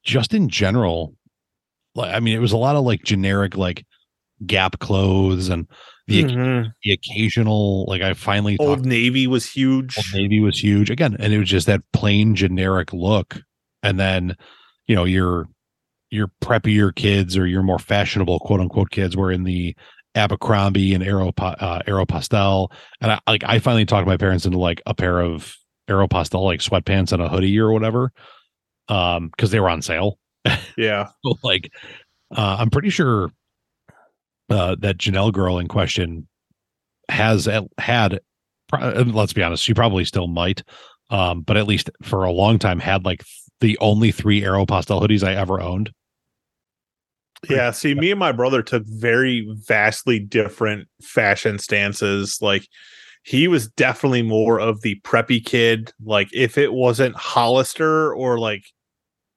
just in general, like I mean, it was a lot of like generic like Gap clothes and the
Mhm.
the occasional like I finally
old
talked-
navy was huge
Old Navy was huge again, and it was just that plain generic look. And then, you know, your your preppier kids or your more fashionable quote unquote kids were in the Abercrombie and Aero uh, Aeropostale, and I like I finally talked my parents into like a pair of Aeropostale like sweatpants and a hoodie or whatever, um, because they were on sale.
yeah [LAUGHS]
So, like uh, I'm pretty sure uh, that Janelle girl in question has had. uh, Let's be honest, she probably still might, um, but at least for a long time had like the only three Aero Aeropostale hoodies I ever owned.
Yeah, see, me and my brother took very vastly different fashion stances. Like, he was definitely more of the preppy kid. Like, if it wasn't Hollister or like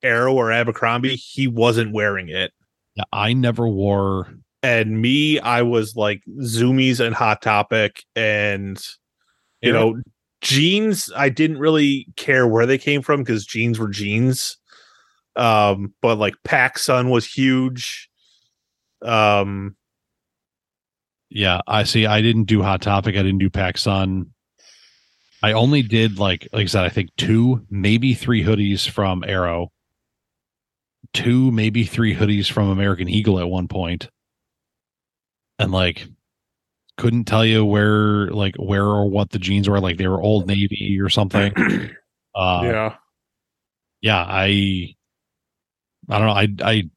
Aero or Abercrombie, he wasn't wearing it.
Yeah, I never wore.
And me, I was like Zumiez and Hot Topic, and you
Aero-
know, jeans, I didn't really care where they came from because jeans were jeans. Um, but like PacSun was huge. Um,
Yeah, I see. I didn't do Hot Topic. I didn't do PacSun. I only did like like I said, I think two, maybe three hoodies from Aero. Two, maybe three hoodies from American Eagle at one. And like couldn't tell you where like where or what the jeans were, like they were old navy or something. [CLEARS THROAT] Uh
yeah.
yeah, I I don't know. I I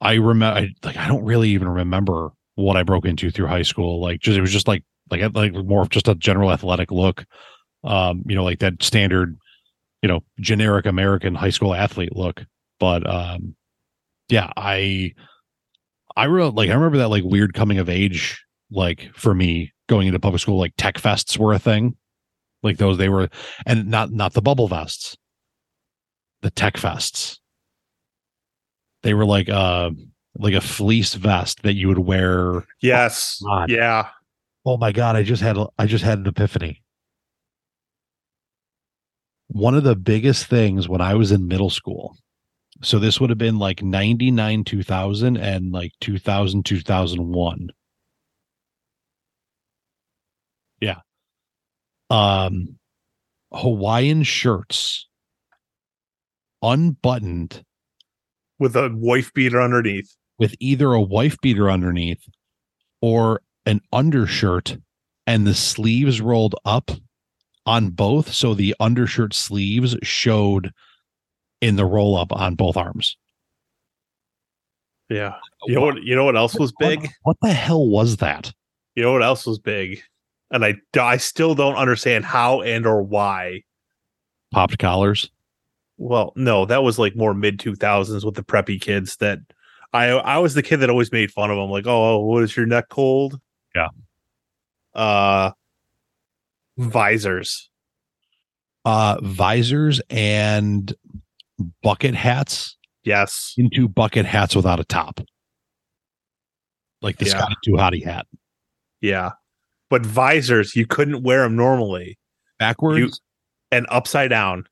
I remember I, like I don't really even remember what I broke into through high school. Like just it was just like like like more of just a general athletic look. Um, you know, like that standard, you know, generic American high school athlete look. But um yeah, I I wrote like I remember that like weird coming of age like for me going into public school like tech fests were a thing. Like those they were and not not the bubble vests. The tech fests. They were like uh like a fleece vest that you would wear.
Yes.
God.
yeah.
Oh my god, I just had i just had an epiphany. One of the biggest things when I was in middle school. So this would have been like 99 2000 and like 2000 2001. Yeah. Um Hawaiian shirts unbuttoned
With a wife beater underneath.
with either a wife beater underneath or an undershirt and the sleeves rolled up on both so the undershirt sleeves showed in the roll up on both arms
Yeah. You know what you know what else was big?
what, what the hell was that
You know what else was big? And I I still don't understand how and or why.
popped collars
Well, no, that was like more mid 2000s with the preppy kids that I I was the kid that always made fun of them like, "Oh, what is your neck cold?"
Yeah.
Uh visors.
uh visors and bucket hats
Yes.
into bucket hats without a top like the
Yeah.
Scotty Too Hottie hat
Yeah. But visors, you couldn't wear them normally
backwards
and upside down.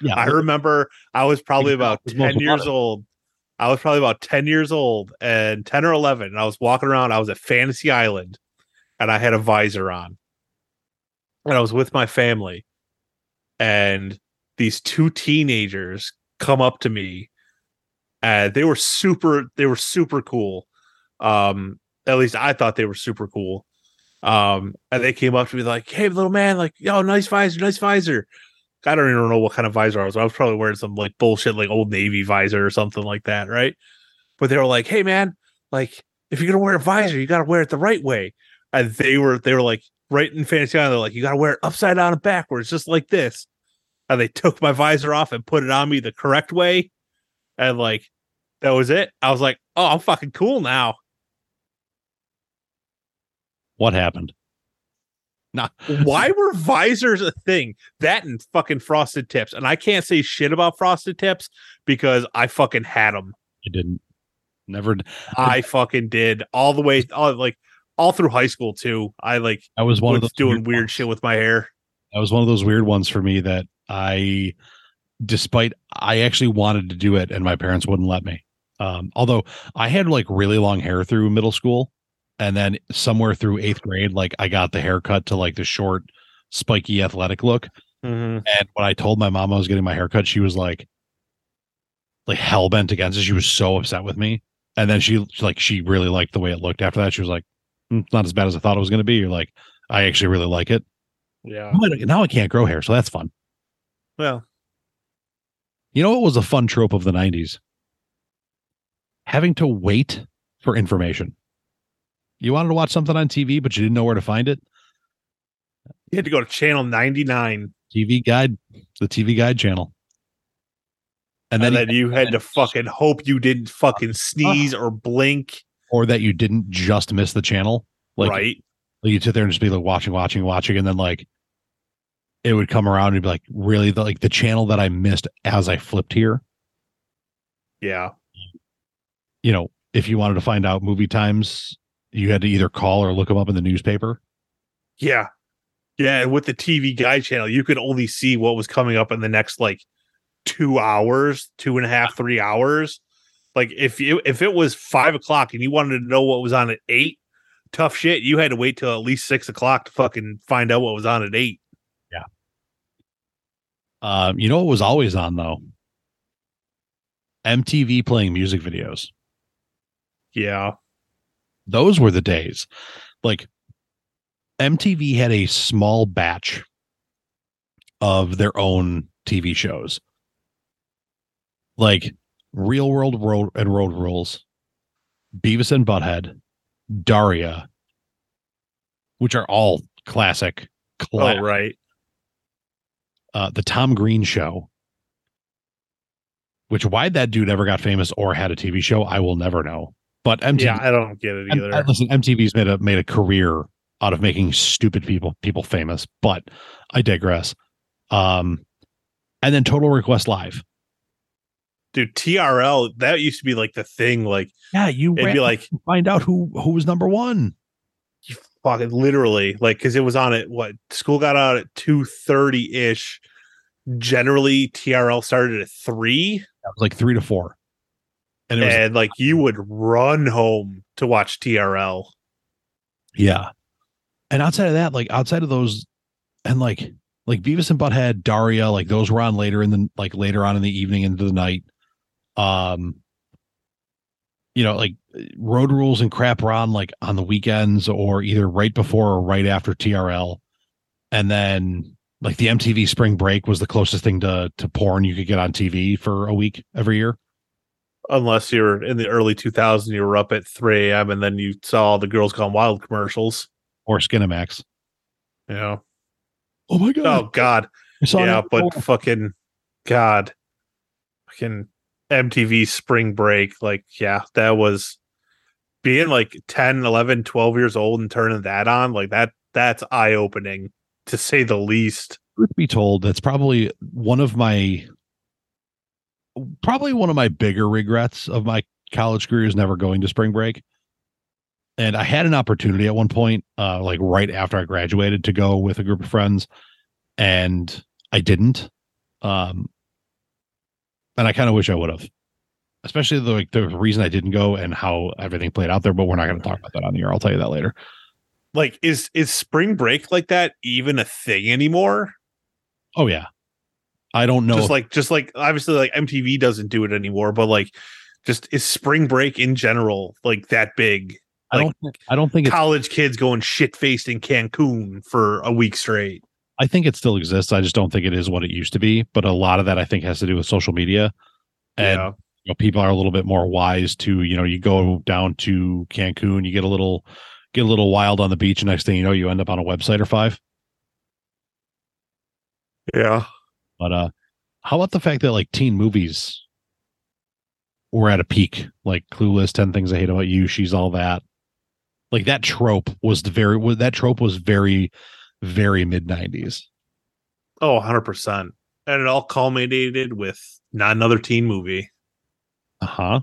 yeah
I remember I was probably about
It's
10 years
it.
old. I was probably about 10 years old and 10 or 11. And I was walking around. I was at Fantasy Island and I had a visor on. And I was with my family. And these two teenagers come up to me and they were super, they were super cool. Um, at least I thought they were super cool. Um, and they came up to me like, Hey, little man, like, yo, nice visor, nice visor. I don't even know what kind of visor I was. I was probably wearing some like bullshit, like old Navy visor or something like that, right? But they were like, "Hey, man, like if you're gonna wear a visor, you gotta wear it the right way." And they were they were like right in Fantasy Island, they're like, "You gotta wear it upside down and backwards, just like this." And they [LAUGHS] took my visor off and put it on me the correct way, and like that was it. I was like, "Oh, I'm fucking cool now."
what happened Nah.
Why [LAUGHS] were visors a thing? That and fucking frosted tips, and I can't say shit about frosted tips because I fucking had them.
I didn't never
I fucking did all the way, all like all through high school too. I like
I was one of those
doing weird
ones.
shit with my hair.
That was one of those weird ones for me that I, despite I actually wanted to do it and my parents wouldn't let me. Um, although I had like really long hair through middle school, and then somewhere through eighth grade, like I got the haircut to like the short, spiky athletic look.
Mm-hmm.
And when I told my mom I was getting my haircut, she was like, like hell bent against it. She was so upset with me. And then she like she really liked the way it looked after that. She was like, "Mm, not as bad as I thought it was going to be. You're like, I actually really like it.
Yeah.
Now I can't grow hair, so that's fun.
Well,
You know what was a fun trope of the 90s? Having to wait for information. You wanted to watch something on TV, but you didn't know where to find it.
you had to go to channel 99
TV Guide, the TV Guide channel. And
and
then,
then, you had to fucking hope you didn't fucking sneeze or blink.
or that you didn't just miss the channel. Like,
right.
like you'd sit there and just be like watching, watching, watching, and then like it would come around and be like, really, the, like the channel that I missed as I flipped here.
Yeah.
You know, if you wanted to find out movie times, you had to either call or look them up in the newspaper.
Yeah. Yeah, and with the TV guide channel, you could only see what was coming up in the next like two hours, two and a half, three hours. Like if you if it was five o'clock and you wanted to know what was on at eight, tough shit. You had to wait till at least six o'clock to fucking find out what was on at eight.
Um, you know what was always on though? MTV playing music videos.
Yeah.
Those were the days. Like MTV had a small batch of their own TV shows. Like Real World Road and Road Rules, Beavis and Butthead, Daria, which are all classic. Cla-
Oh, right.
Uh, the Tom Green Show, which why that dude ever got famous or had a TV show, I will never know. But MTV,
Yeah, I don't get it
M-
either.
uh, listen, MTV's made a made a career out of making stupid people people famous. But I digress. Um, and then Total Request Live.
Dude, TRL, that used to be like the thing. Like,
Yeah, you
it'd be like,
find out who who was number one.
Literally, like, because it was on at what school got out at 2 30 ish. Generally, TRL started at three,
That was like three to four, and it was
and like you would run home to watch TRL.
Yeah. And outside of that, like outside of those and like like Beavis and Butthead, Daria, like those were on later in the like later on in the evening into the night. Um you know, like road rules and crap were on like on the weekends or either right before or right after TRL. And then like the MTV spring break was the closest thing to to porn you could get on TV for a week every year.
Unless you're in the early 2000s, you were up at 3 a.m. and then you saw the Girls Gone Wild commercials.
Or Skinamax.
Yeah.
Oh my god.
oh god, yeah, but fucking god, fucking MTV spring break, like yeah, that was being like 10, 11, 12 years old and turning that on, like that that's eye opening to say the least.
truth be told, that's probably one of my probably one of my bigger regrets of my college career is never going to spring break. And I had an opportunity at one point, uh, like right after I graduated, to go with a group of friends, and I didn't. Um, and I kind of wish I would have, especially the like the reason I didn't go and how everything played out there. But we're not going to talk about that on the air. I'll tell you that later.
Like is is spring break like that even a thing anymore?
Oh yeah, I don't know.
Just like just like obviously like MTV doesn't do it anymore, but like just is spring break in general like that big?
I don't. think- I don't think
College kids going shit faced in Cancun for a week straight.
I think it still exists. I just don't think it is what it used to be. But a lot of that I think has to do with social media. And
yeah.
you know, people are a little bit more wise to, you know, you go down to Cancun, you get a little get a little wild on the beach, and next thing you know, you end up on a website or five.
Yeah.
But uh how about the fact that like teen movies were at a peak, like Clueless, 10 Things I Hate About You, She's All That. Like that trope was the very that trope was very, very mid nineties.
Oh, 100%. And it all culminated with not another teen movie.
Uh-huh.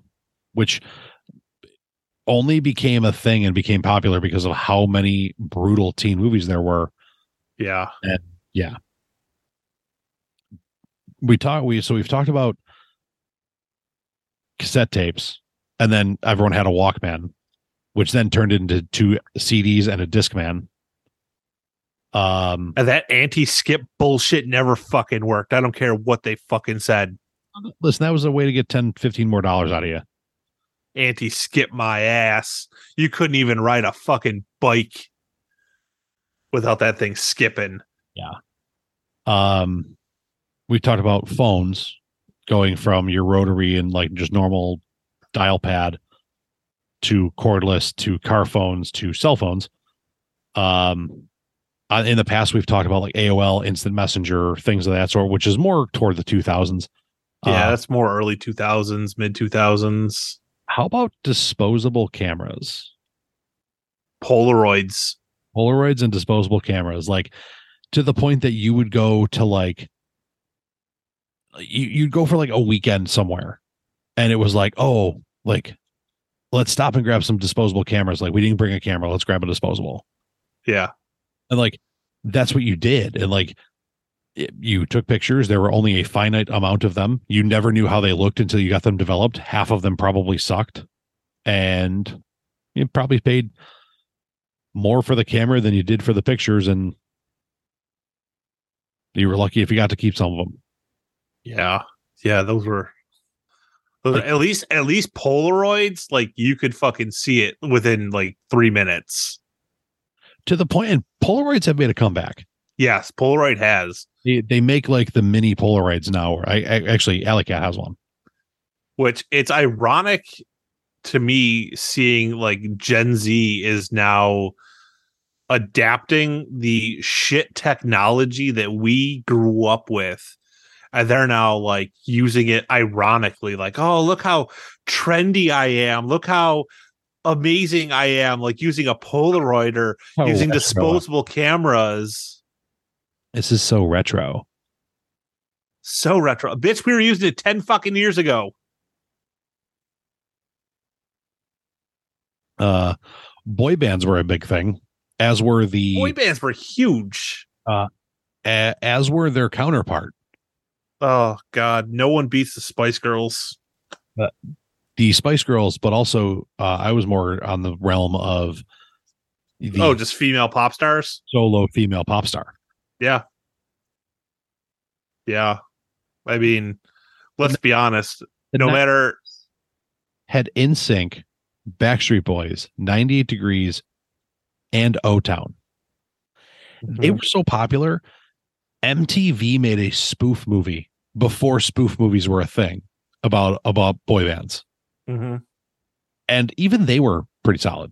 Which only became a thing and became popular because of how many brutal teen movies there were.
Yeah. And yeah.
We talked we so we've talked about cassette tapes and then everyone had a Walkman, which then turned into two CDs and a Discman. Um
And that anti skip bullshit never fucking worked. I don't care what they fucking said.
listen, that was a way to get 10, 15 more dollars out of you.
Anti skip my ass. You couldn't even ride a fucking bike without that thing skipping. Yeah.
Um we talked about phones going from your rotary and like just normal dial pad to cordless to car phones to cell phones. Um, uh, in the past, we've talked about like AOL, instant messenger, things of that sort, which is more toward the 2000s.
Yeah,
Uh,
that's more early 2000s, mid 2000s.
how about disposable cameras?
Polaroids.
Polaroids and disposable cameras, like to the point that you would go to like you, you'd go for like a weekend somewhere and it was like, oh, like let's stop and grab some disposable cameras. Like we didn't bring a camera, let's grab a disposable.
Yeah.
And like that's what you did. And like it- you took pictures, there were only a finite amount of them. You never knew how they looked until you got them developed. Half of them probably sucked. And you probably paid more for the camera than you did for the pictures. And you were lucky if you got to keep some of them.
Yeah. Yeah, those were
Like-
at least at least Polaroids, like you could fucking see it within like three minutes.
To the point, and Polaroids have made a comeback.
Yes, Polaroid has.
They, they make like the mini Polaroids now. I, I actually Alicat has one.
which it's ironic to me seeing like Gen Z is now adapting the shit technology that we grew up with and they're now like using it ironically like oh look how trendy I am look how amazing I am like using a Polaroid or
Oh,
using
retro.
disposable cameras
This is so retro.
so retro bitch we were using it 10 fucking years ago
Uh, boy bands were a big thing, as were the
boy bands were huge
a- as were their counterpart.
Oh God, no one beats the Spice Girls.
The Spice Girls, but also uh, I was more on the realm of the
oh, just female pop stars.
solo female pop star.
Yeah, yeah. I mean, let's be honest. No matter,
had NSYNC, Backstreet Boys, 98 Degrees, and O Town.
Mm-hmm.
They were so popular. MTV made a spoof movie before spoof movies were a thing about about boy bands,
Mhm.
and even they were pretty solid.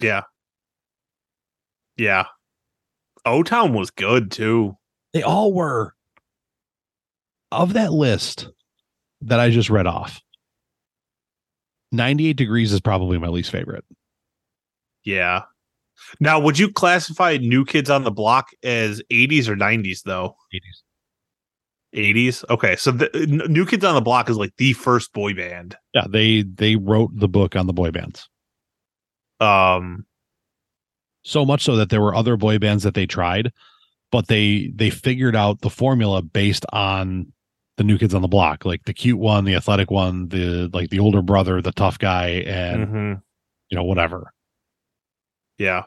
yeah, yeah. O Town was good too.
They all were. Of that list that I just read off, 98 Degrees is probably my least favorite.
Yeah. Now, would you classify New Kids on the Block as 80s or 90s though? 80s. Okay, so the New Kids on the Block is like the first boy band.
Yeah, they they wrote the book on the boy bands.
Um,
so much so that there were other boy bands that they tried but they they figured out the formula based on the new kids on the block like the cute one the athletic one the like the older brother the tough guy and
mhm.
you know whatever
yeah.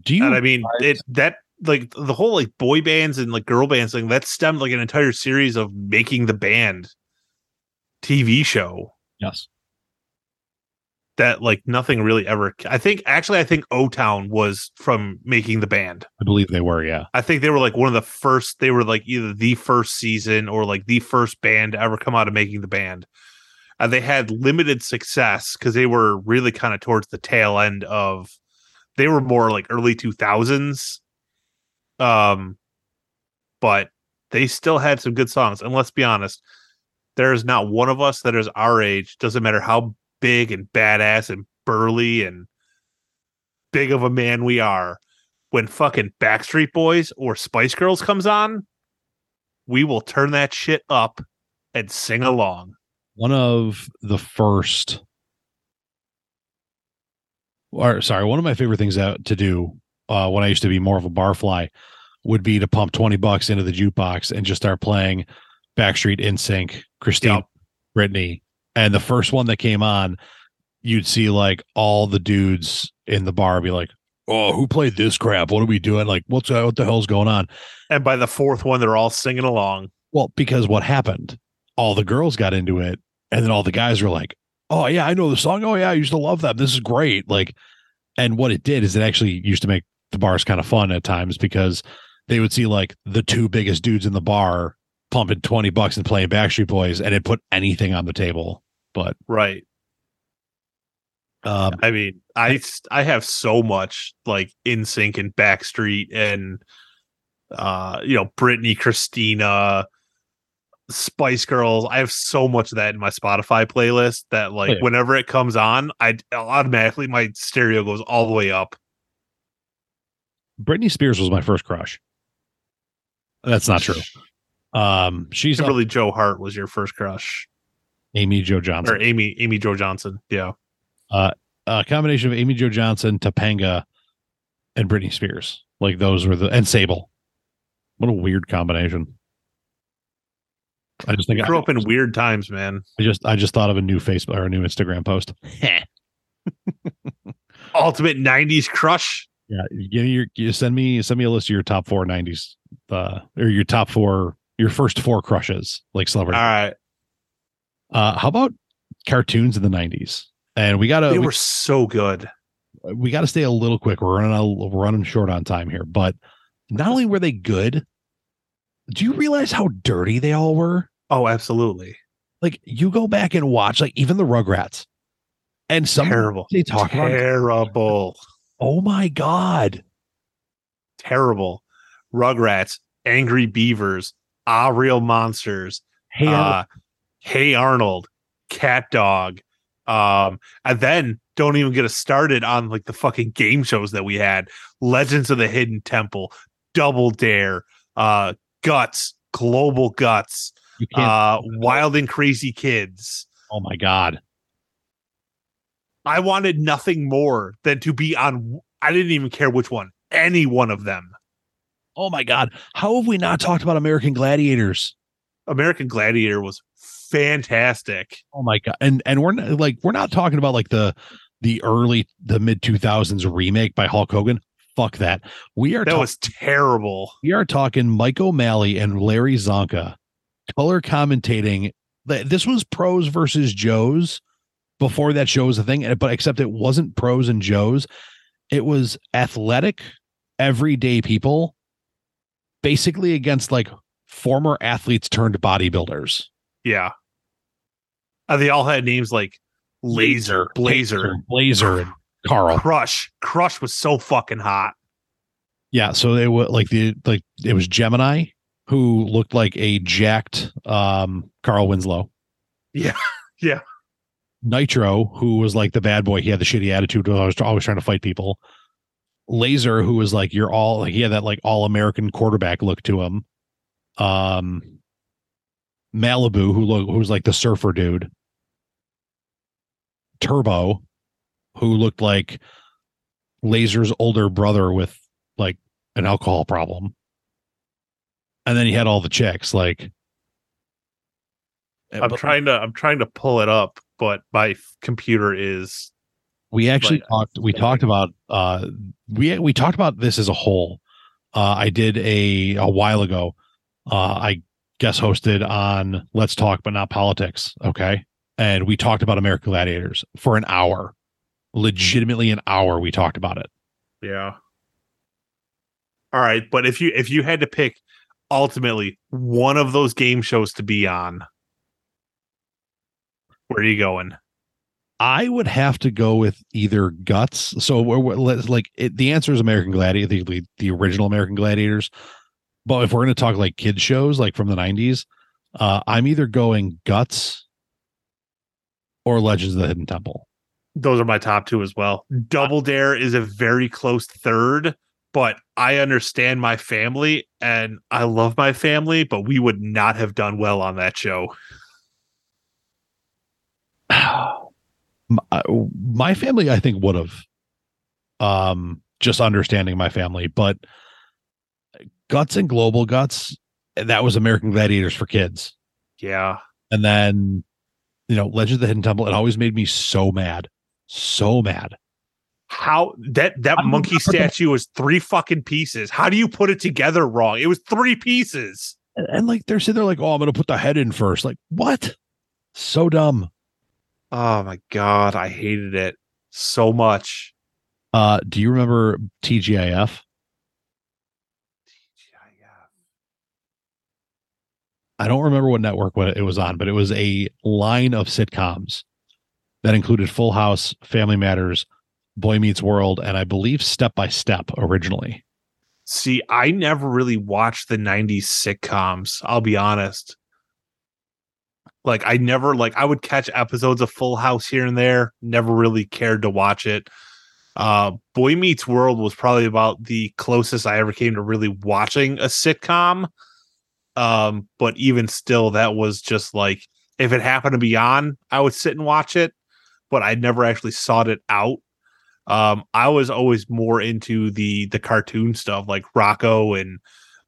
do you
and I mean it that like the whole like boy bands and like girl bands thing that stemmed like an entire series of making the band TV show
yes
that like nothing really ever I think actually I think O Town was from making the band.
i believe they were yeah
I think they were like one of the first they were like either the first season or like the first band to ever come out of making the band. And they had limited success because they were really kind of towards the tail end of they were more like early 2000s. Um but they still had some good songs. And let's be honest, there is not one of us that is our age, doesn't matter how big and badass and burly and big of a man we are, when fucking Backstreet Boys or Spice Girls comes on, we will turn that shit up and sing along.
one of the first or sorry one of my favorite things that, to do uh, when i used to be more of a barfly would be to pump 20 bucks into the jukebox and just start playing backstreet in sync Christina
Yep.
Britney and the first one that came on you'd see like all the dudes in the bar be like oh who played this crap what are we doing like what's uh, what the hell's going on
And by the fourth one, they're all singing along.
well, because what happened? All the girls got into it, and then all the guys were like, "Oh yeah, I know the song. Oh yeah, I used to love that. This is great." Like, and what it did is it actually used to make the bar is kind of fun at times because they would see like the two biggest dudes in the bar pumping twenty bucks and playing Backstreet Boys, and it put anything on the table. But
Right.
um,
I mean, I I have so much like NSYNC and Backstreet and uh you know Britney, Christina, Spice Girls. I have so much of that in my Spotify playlist that like
yeah.
whenever it comes on, I automatically my stereo goes all the way up.
Britney Spears was my first crush. That's not true. Um, she's up-
Kimberly Joe Hart was your first crush,
Amy Jo Johnson.
or Amy Amy Jo Johnson. Yeah,
a combination of Amy Jo Johnson, Topanga, and Britney Spears. Like those were the and Sable. What a weird combination. I just think I
Grew
I,
up in weird times, man.
I just I just thought of a new Facebook or a new Instagram post. [LAUGHS] [LAUGHS]
Ultimate '90s crush.
Yeah, give me your you send me send me a list of your top four '90s, uh, or your top four, your first four crushes, like
All
celebrity.
right,
Uh, how about cartoons in the '90s? And we gotta
they
we,
were so good.
we gotta stay a little quick. We're running a, we're running short on time here, but not only were they good, do you realize how dirty they all were?
Oh, absolutely.
Like you go back and watch, like even the Rugrats, and some
Terrible.
they talk about. Oh my god!
Terrible. Rugrats, Angry Beavers, Ah Real Monsters,
Hey,
uh, Hey Arnold, Cat Dog. Um, and then don't even get us started on like the fucking game shows that we had. Legends of the Hidden Temple, Double Dare, uh, Guts, Global Guts, uh, [LAUGHS] Wild and Crazy Kids.
oh my god!
I wanted nothing more than to be on. I didn't even care which one, any one of them.
Oh my god! How have we not talked about American Gladiators?
American Gladiator was fantastic.
Oh my god! And and we're not, like we're not talking about like the the early the mid two thousands remake by Hulk Hogan. Fuck that. We are
That
talk-
was terrible.
we are talking Mike O'Malley and Larry Csonka color commentating. Th- This was pros versus Joes before that show was a thing, but except it wasn't pros and Joes. It was athletic, everyday people, basically against like former athletes turned bodybuilders.
Yeah. Uh, they all had names like Laser, Blazer,
Blazer, and Carl.
Crush. Crush was so fucking hot.
Yeah, so they were like the like it was Gemini who looked like a jacked um Carl Winslow.
Yeah, [LAUGHS] yeah.
Nitro, who was like the bad boy, he had the shitty attitude, I was always trying to fight people. Laser, who was like you're all like he had that like all American quarterback look to him. Um Malibu, who look who was like the surfer dude. Turbo, who looked like Laser's older brother with like an alcohol problem. And then he had all the checks like
I'm
but
trying to I'm trying to pull it up, but my computer is
we actually
Like,
talked we talked about uh we we talked about this as a whole. Uh I did a a while ago. Uh I guest hosted on Let's Talk but not politics, okay? And we talked about American Gladiators for an hour. Legitimately an hour we talked about it.
yeah. All right, but if you if you had to pick ultimately one of those game shows to be on, where are you going?
I would have to go with either Guts. So we're, we're- let's like it, the answer is American Gladiator, the, the the original American Gladiators. But if we're going to talk like kids shows, like from the '90s, uh, I'm either going Guts or Legends of the Hidden Temple.
Those are my top two as well. Double Dare is a very close third, but I understand my family and I love my family, but we would not have done well on that show. [SIGHS]
my, uh, family, I think, would have, um, just understanding my family, but Guts and Global Guts, that was American Gladiators for kids.
Yeah.
And then, you know, Legend of the Hidden Temple, it always made me so mad. So mad.
How that that
you
monkey
not put the-
statue was three fucking pieces. How do you put it together wrong? It was three pieces.
And, and like they're sitting there like, oh, I'm gonna put the head in first. Like, what? So dumb.
Oh my god, I hated it so much.
Uh, do you remember TGIF? I don't remember what network it was on, but it was a line of sitcoms that included Full House, Family Matters, Boy Meets World, and I believe Step by Step originally.
See, I never really watched the 90s sitcoms, I'll be honest. Like I never like I would catch episodes of Full House here and there, never really cared to watch it. Uh Boy Meets World was probably about the closest I ever came to really watching a sitcom. Um but even still that was just like if it happened to be on, I would sit and watch it. but I never actually sought it out. Um, I was always more into the the cartoon stuff like Rocko and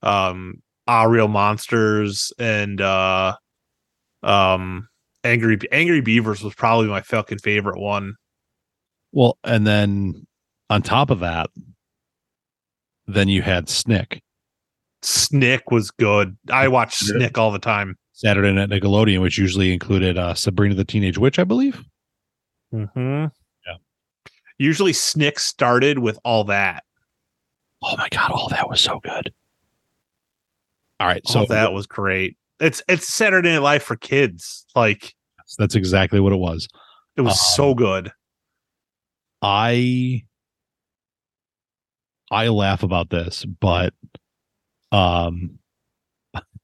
um Ah Real Monsters and uh um Angry Angry Beavers was probably my fucking favorite one.
Well, and then on top of that, then you had Snick.
Snick was good. I watched
Yeah.
Snick all the time.
Saturday Night Nickelodeon, which usually included uh, Sabrina the Teenage Witch, I believe.
Mm-hmm.
Yeah.
Usually Snick started with all that.
Oh my god, all that was so good. All right,
So
so
that was great. It's it's Saturday Night Live for kids. Like
that's exactly what it was.
it was
Um,
so good.
I I laugh about this, but um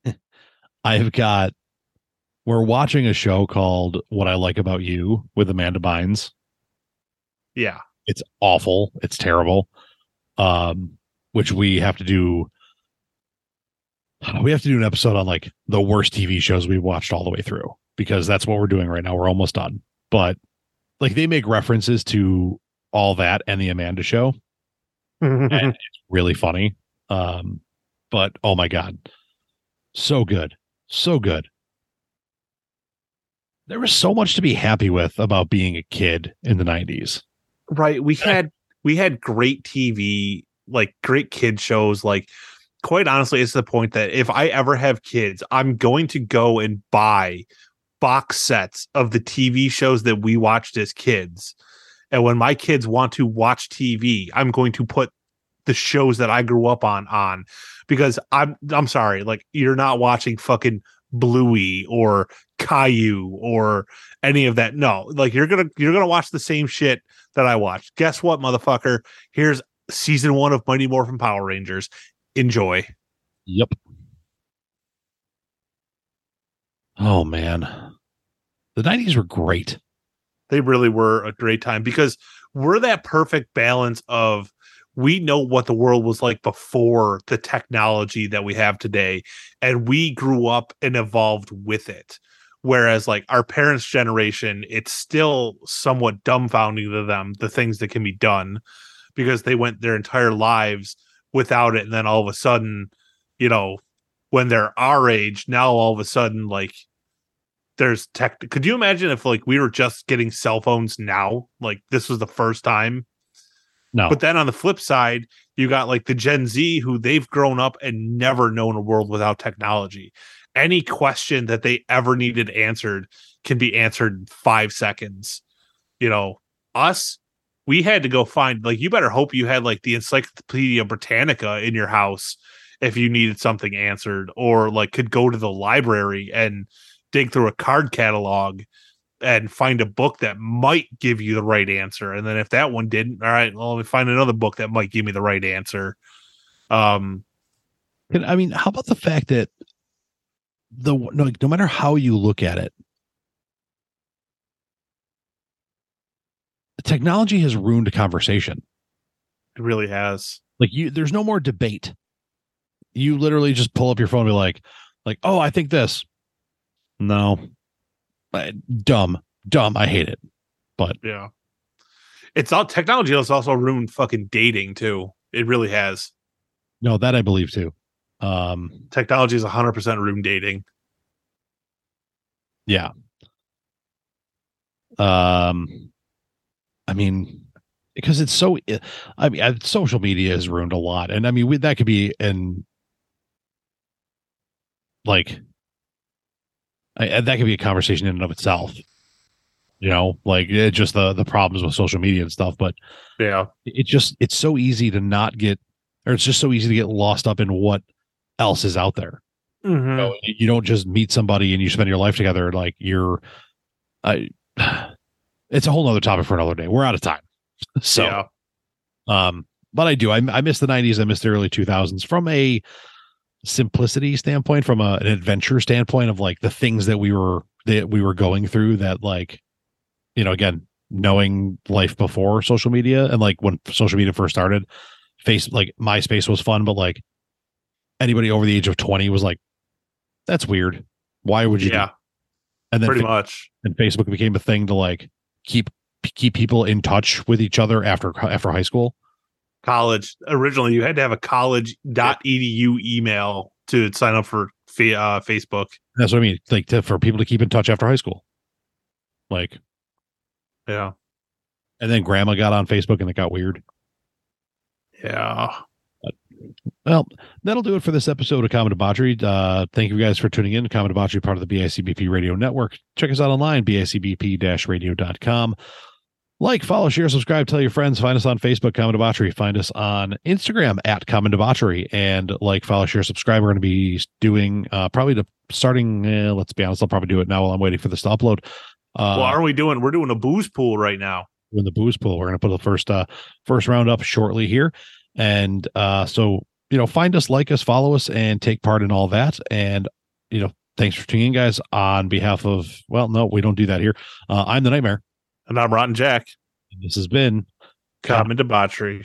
[LAUGHS] I've got we're watching a show called What I Like About You with Amanda Bynes.
Yeah.
It's awful. It's terrible. Um which we have to do we have to do an episode on like the worst TV shows we've watched all the way through because that's what we're doing right now. We're almost done. But like they make references to all that and the Amanda show [LAUGHS] and it's really funny. Um, but oh my god, so good, so good. There was so much to be happy with about being a kid in the '90s.
right. We had we had great TV, like great kid shows. Like quite honestly, it's the point that if I ever have kids, I'm going to go and buy box sets of the TV shows that we watched as kids. And when my kids want to watch TV, I'm going to put the shows that I grew up on on because I'm I'm sorry, like you're not watching fucking Bluey or Caillou or any of that. No, like you're gonna you're gonna watch the same shit that I watched. Guess what, motherfucker? Here's season one of Mighty Morphin Power Rangers. Enjoy.
Yep. Oh man, the '90s were great.
They really were a great time because we're that perfect balance of we know what the world was like before the technology that we have today and we grew up and evolved with it whereas like our parents generation it's still somewhat dumbfounding to them the things that can be done because they went their entire lives without it and then all of a sudden you know when they're our age now all of a sudden like there's tech could you imagine if like we were just getting cell phones now like this was the first time
No,
but then on the flip side, you got like the Gen Z who they've grown up and never known a world without technology. Any question that they ever needed answered can be answered in five seconds. You know, us, we had to go find like you better hope you had like the Encyclopedia Britannica in your house if you needed something answered, or like could go to the library and dig through a card catalog and find a book that might give you the right answer. And then if that one didn't, all right, well, let me find another book that might give me the right answer. Um,
And, I mean, how about the fact that the no, no matter how you look at it, technology has ruined a conversation.
it really has.
Like you, there's no more debate. You literally just pull up your phone and be like, like, oh, I think this. No, Uh, dumb, dumb. I hate it. But
Yeah. It's all technology has also ruined fucking dating too. It really has.
no, that I believe too. Um,
Technology is 100% ruined dating.
yeah. Um, I mean, because it's so. Eh, I mean, social media has ruined a lot, and I mean, we, that could be in like I, eh, that could be a conversation in and of itself. You know, like it just the the problems with social media and stuff, but
Yeah.
it just it's so easy to not get or it's just so easy to get lost up in what else is out there mm-hmm. you, know, you don't just meet somebody and you spend your life together like you're i it's a whole other topic for another day we're out of time [LAUGHS] so
yeah.
um but i do I, I miss the 90s i miss the early 2000s from a simplicity standpoint from a, an adventure standpoint of like the things that we were that we were going through that like you know again knowing life before social media and like when social media first started face like myspace was fun but like anybody over the age of 20 was like that's weird why would you
Yeah.
and then
Pretty
fa-
much.
and facebook became a thing to like keep keep people in touch with each other after after high school?
college originally you had to have a college.edu email to sign up for fa- uh, facebook
That's what I mean. Like to, for people to keep in touch after high school. Like,
yeah
and then grandma got on Facebook and it got weird.
yeah
Well, that'll do it for this episode of Common Debauchery. Uh, thank you guys for tuning in. Common Debauchery, part of the BICBP Radio Network. Check us out online, bicbp-radio.com. Like, follow, share, subscribe, tell your friends. Find us on Facebook, Common Debauchery. Find us on Instagram at Common Debauchery. And like, follow, share, subscribe. We're going to be doing uh, probably the starting. Uh, let's be honest, I'll probably do it now while I'm waiting for this to upload. Uh,
well are we doing we're doing a booze pool right now
in the booze pool. We're going to put the first uh first round up shortly here, and uh so you know find us, like us, follow us, and take part in all that. And you know thanks for tuning in, guys. On behalf of well, no, we don't do that here. Uh, I'm the Nightmare.
and i'm rotten jack
And this has been
common debauchery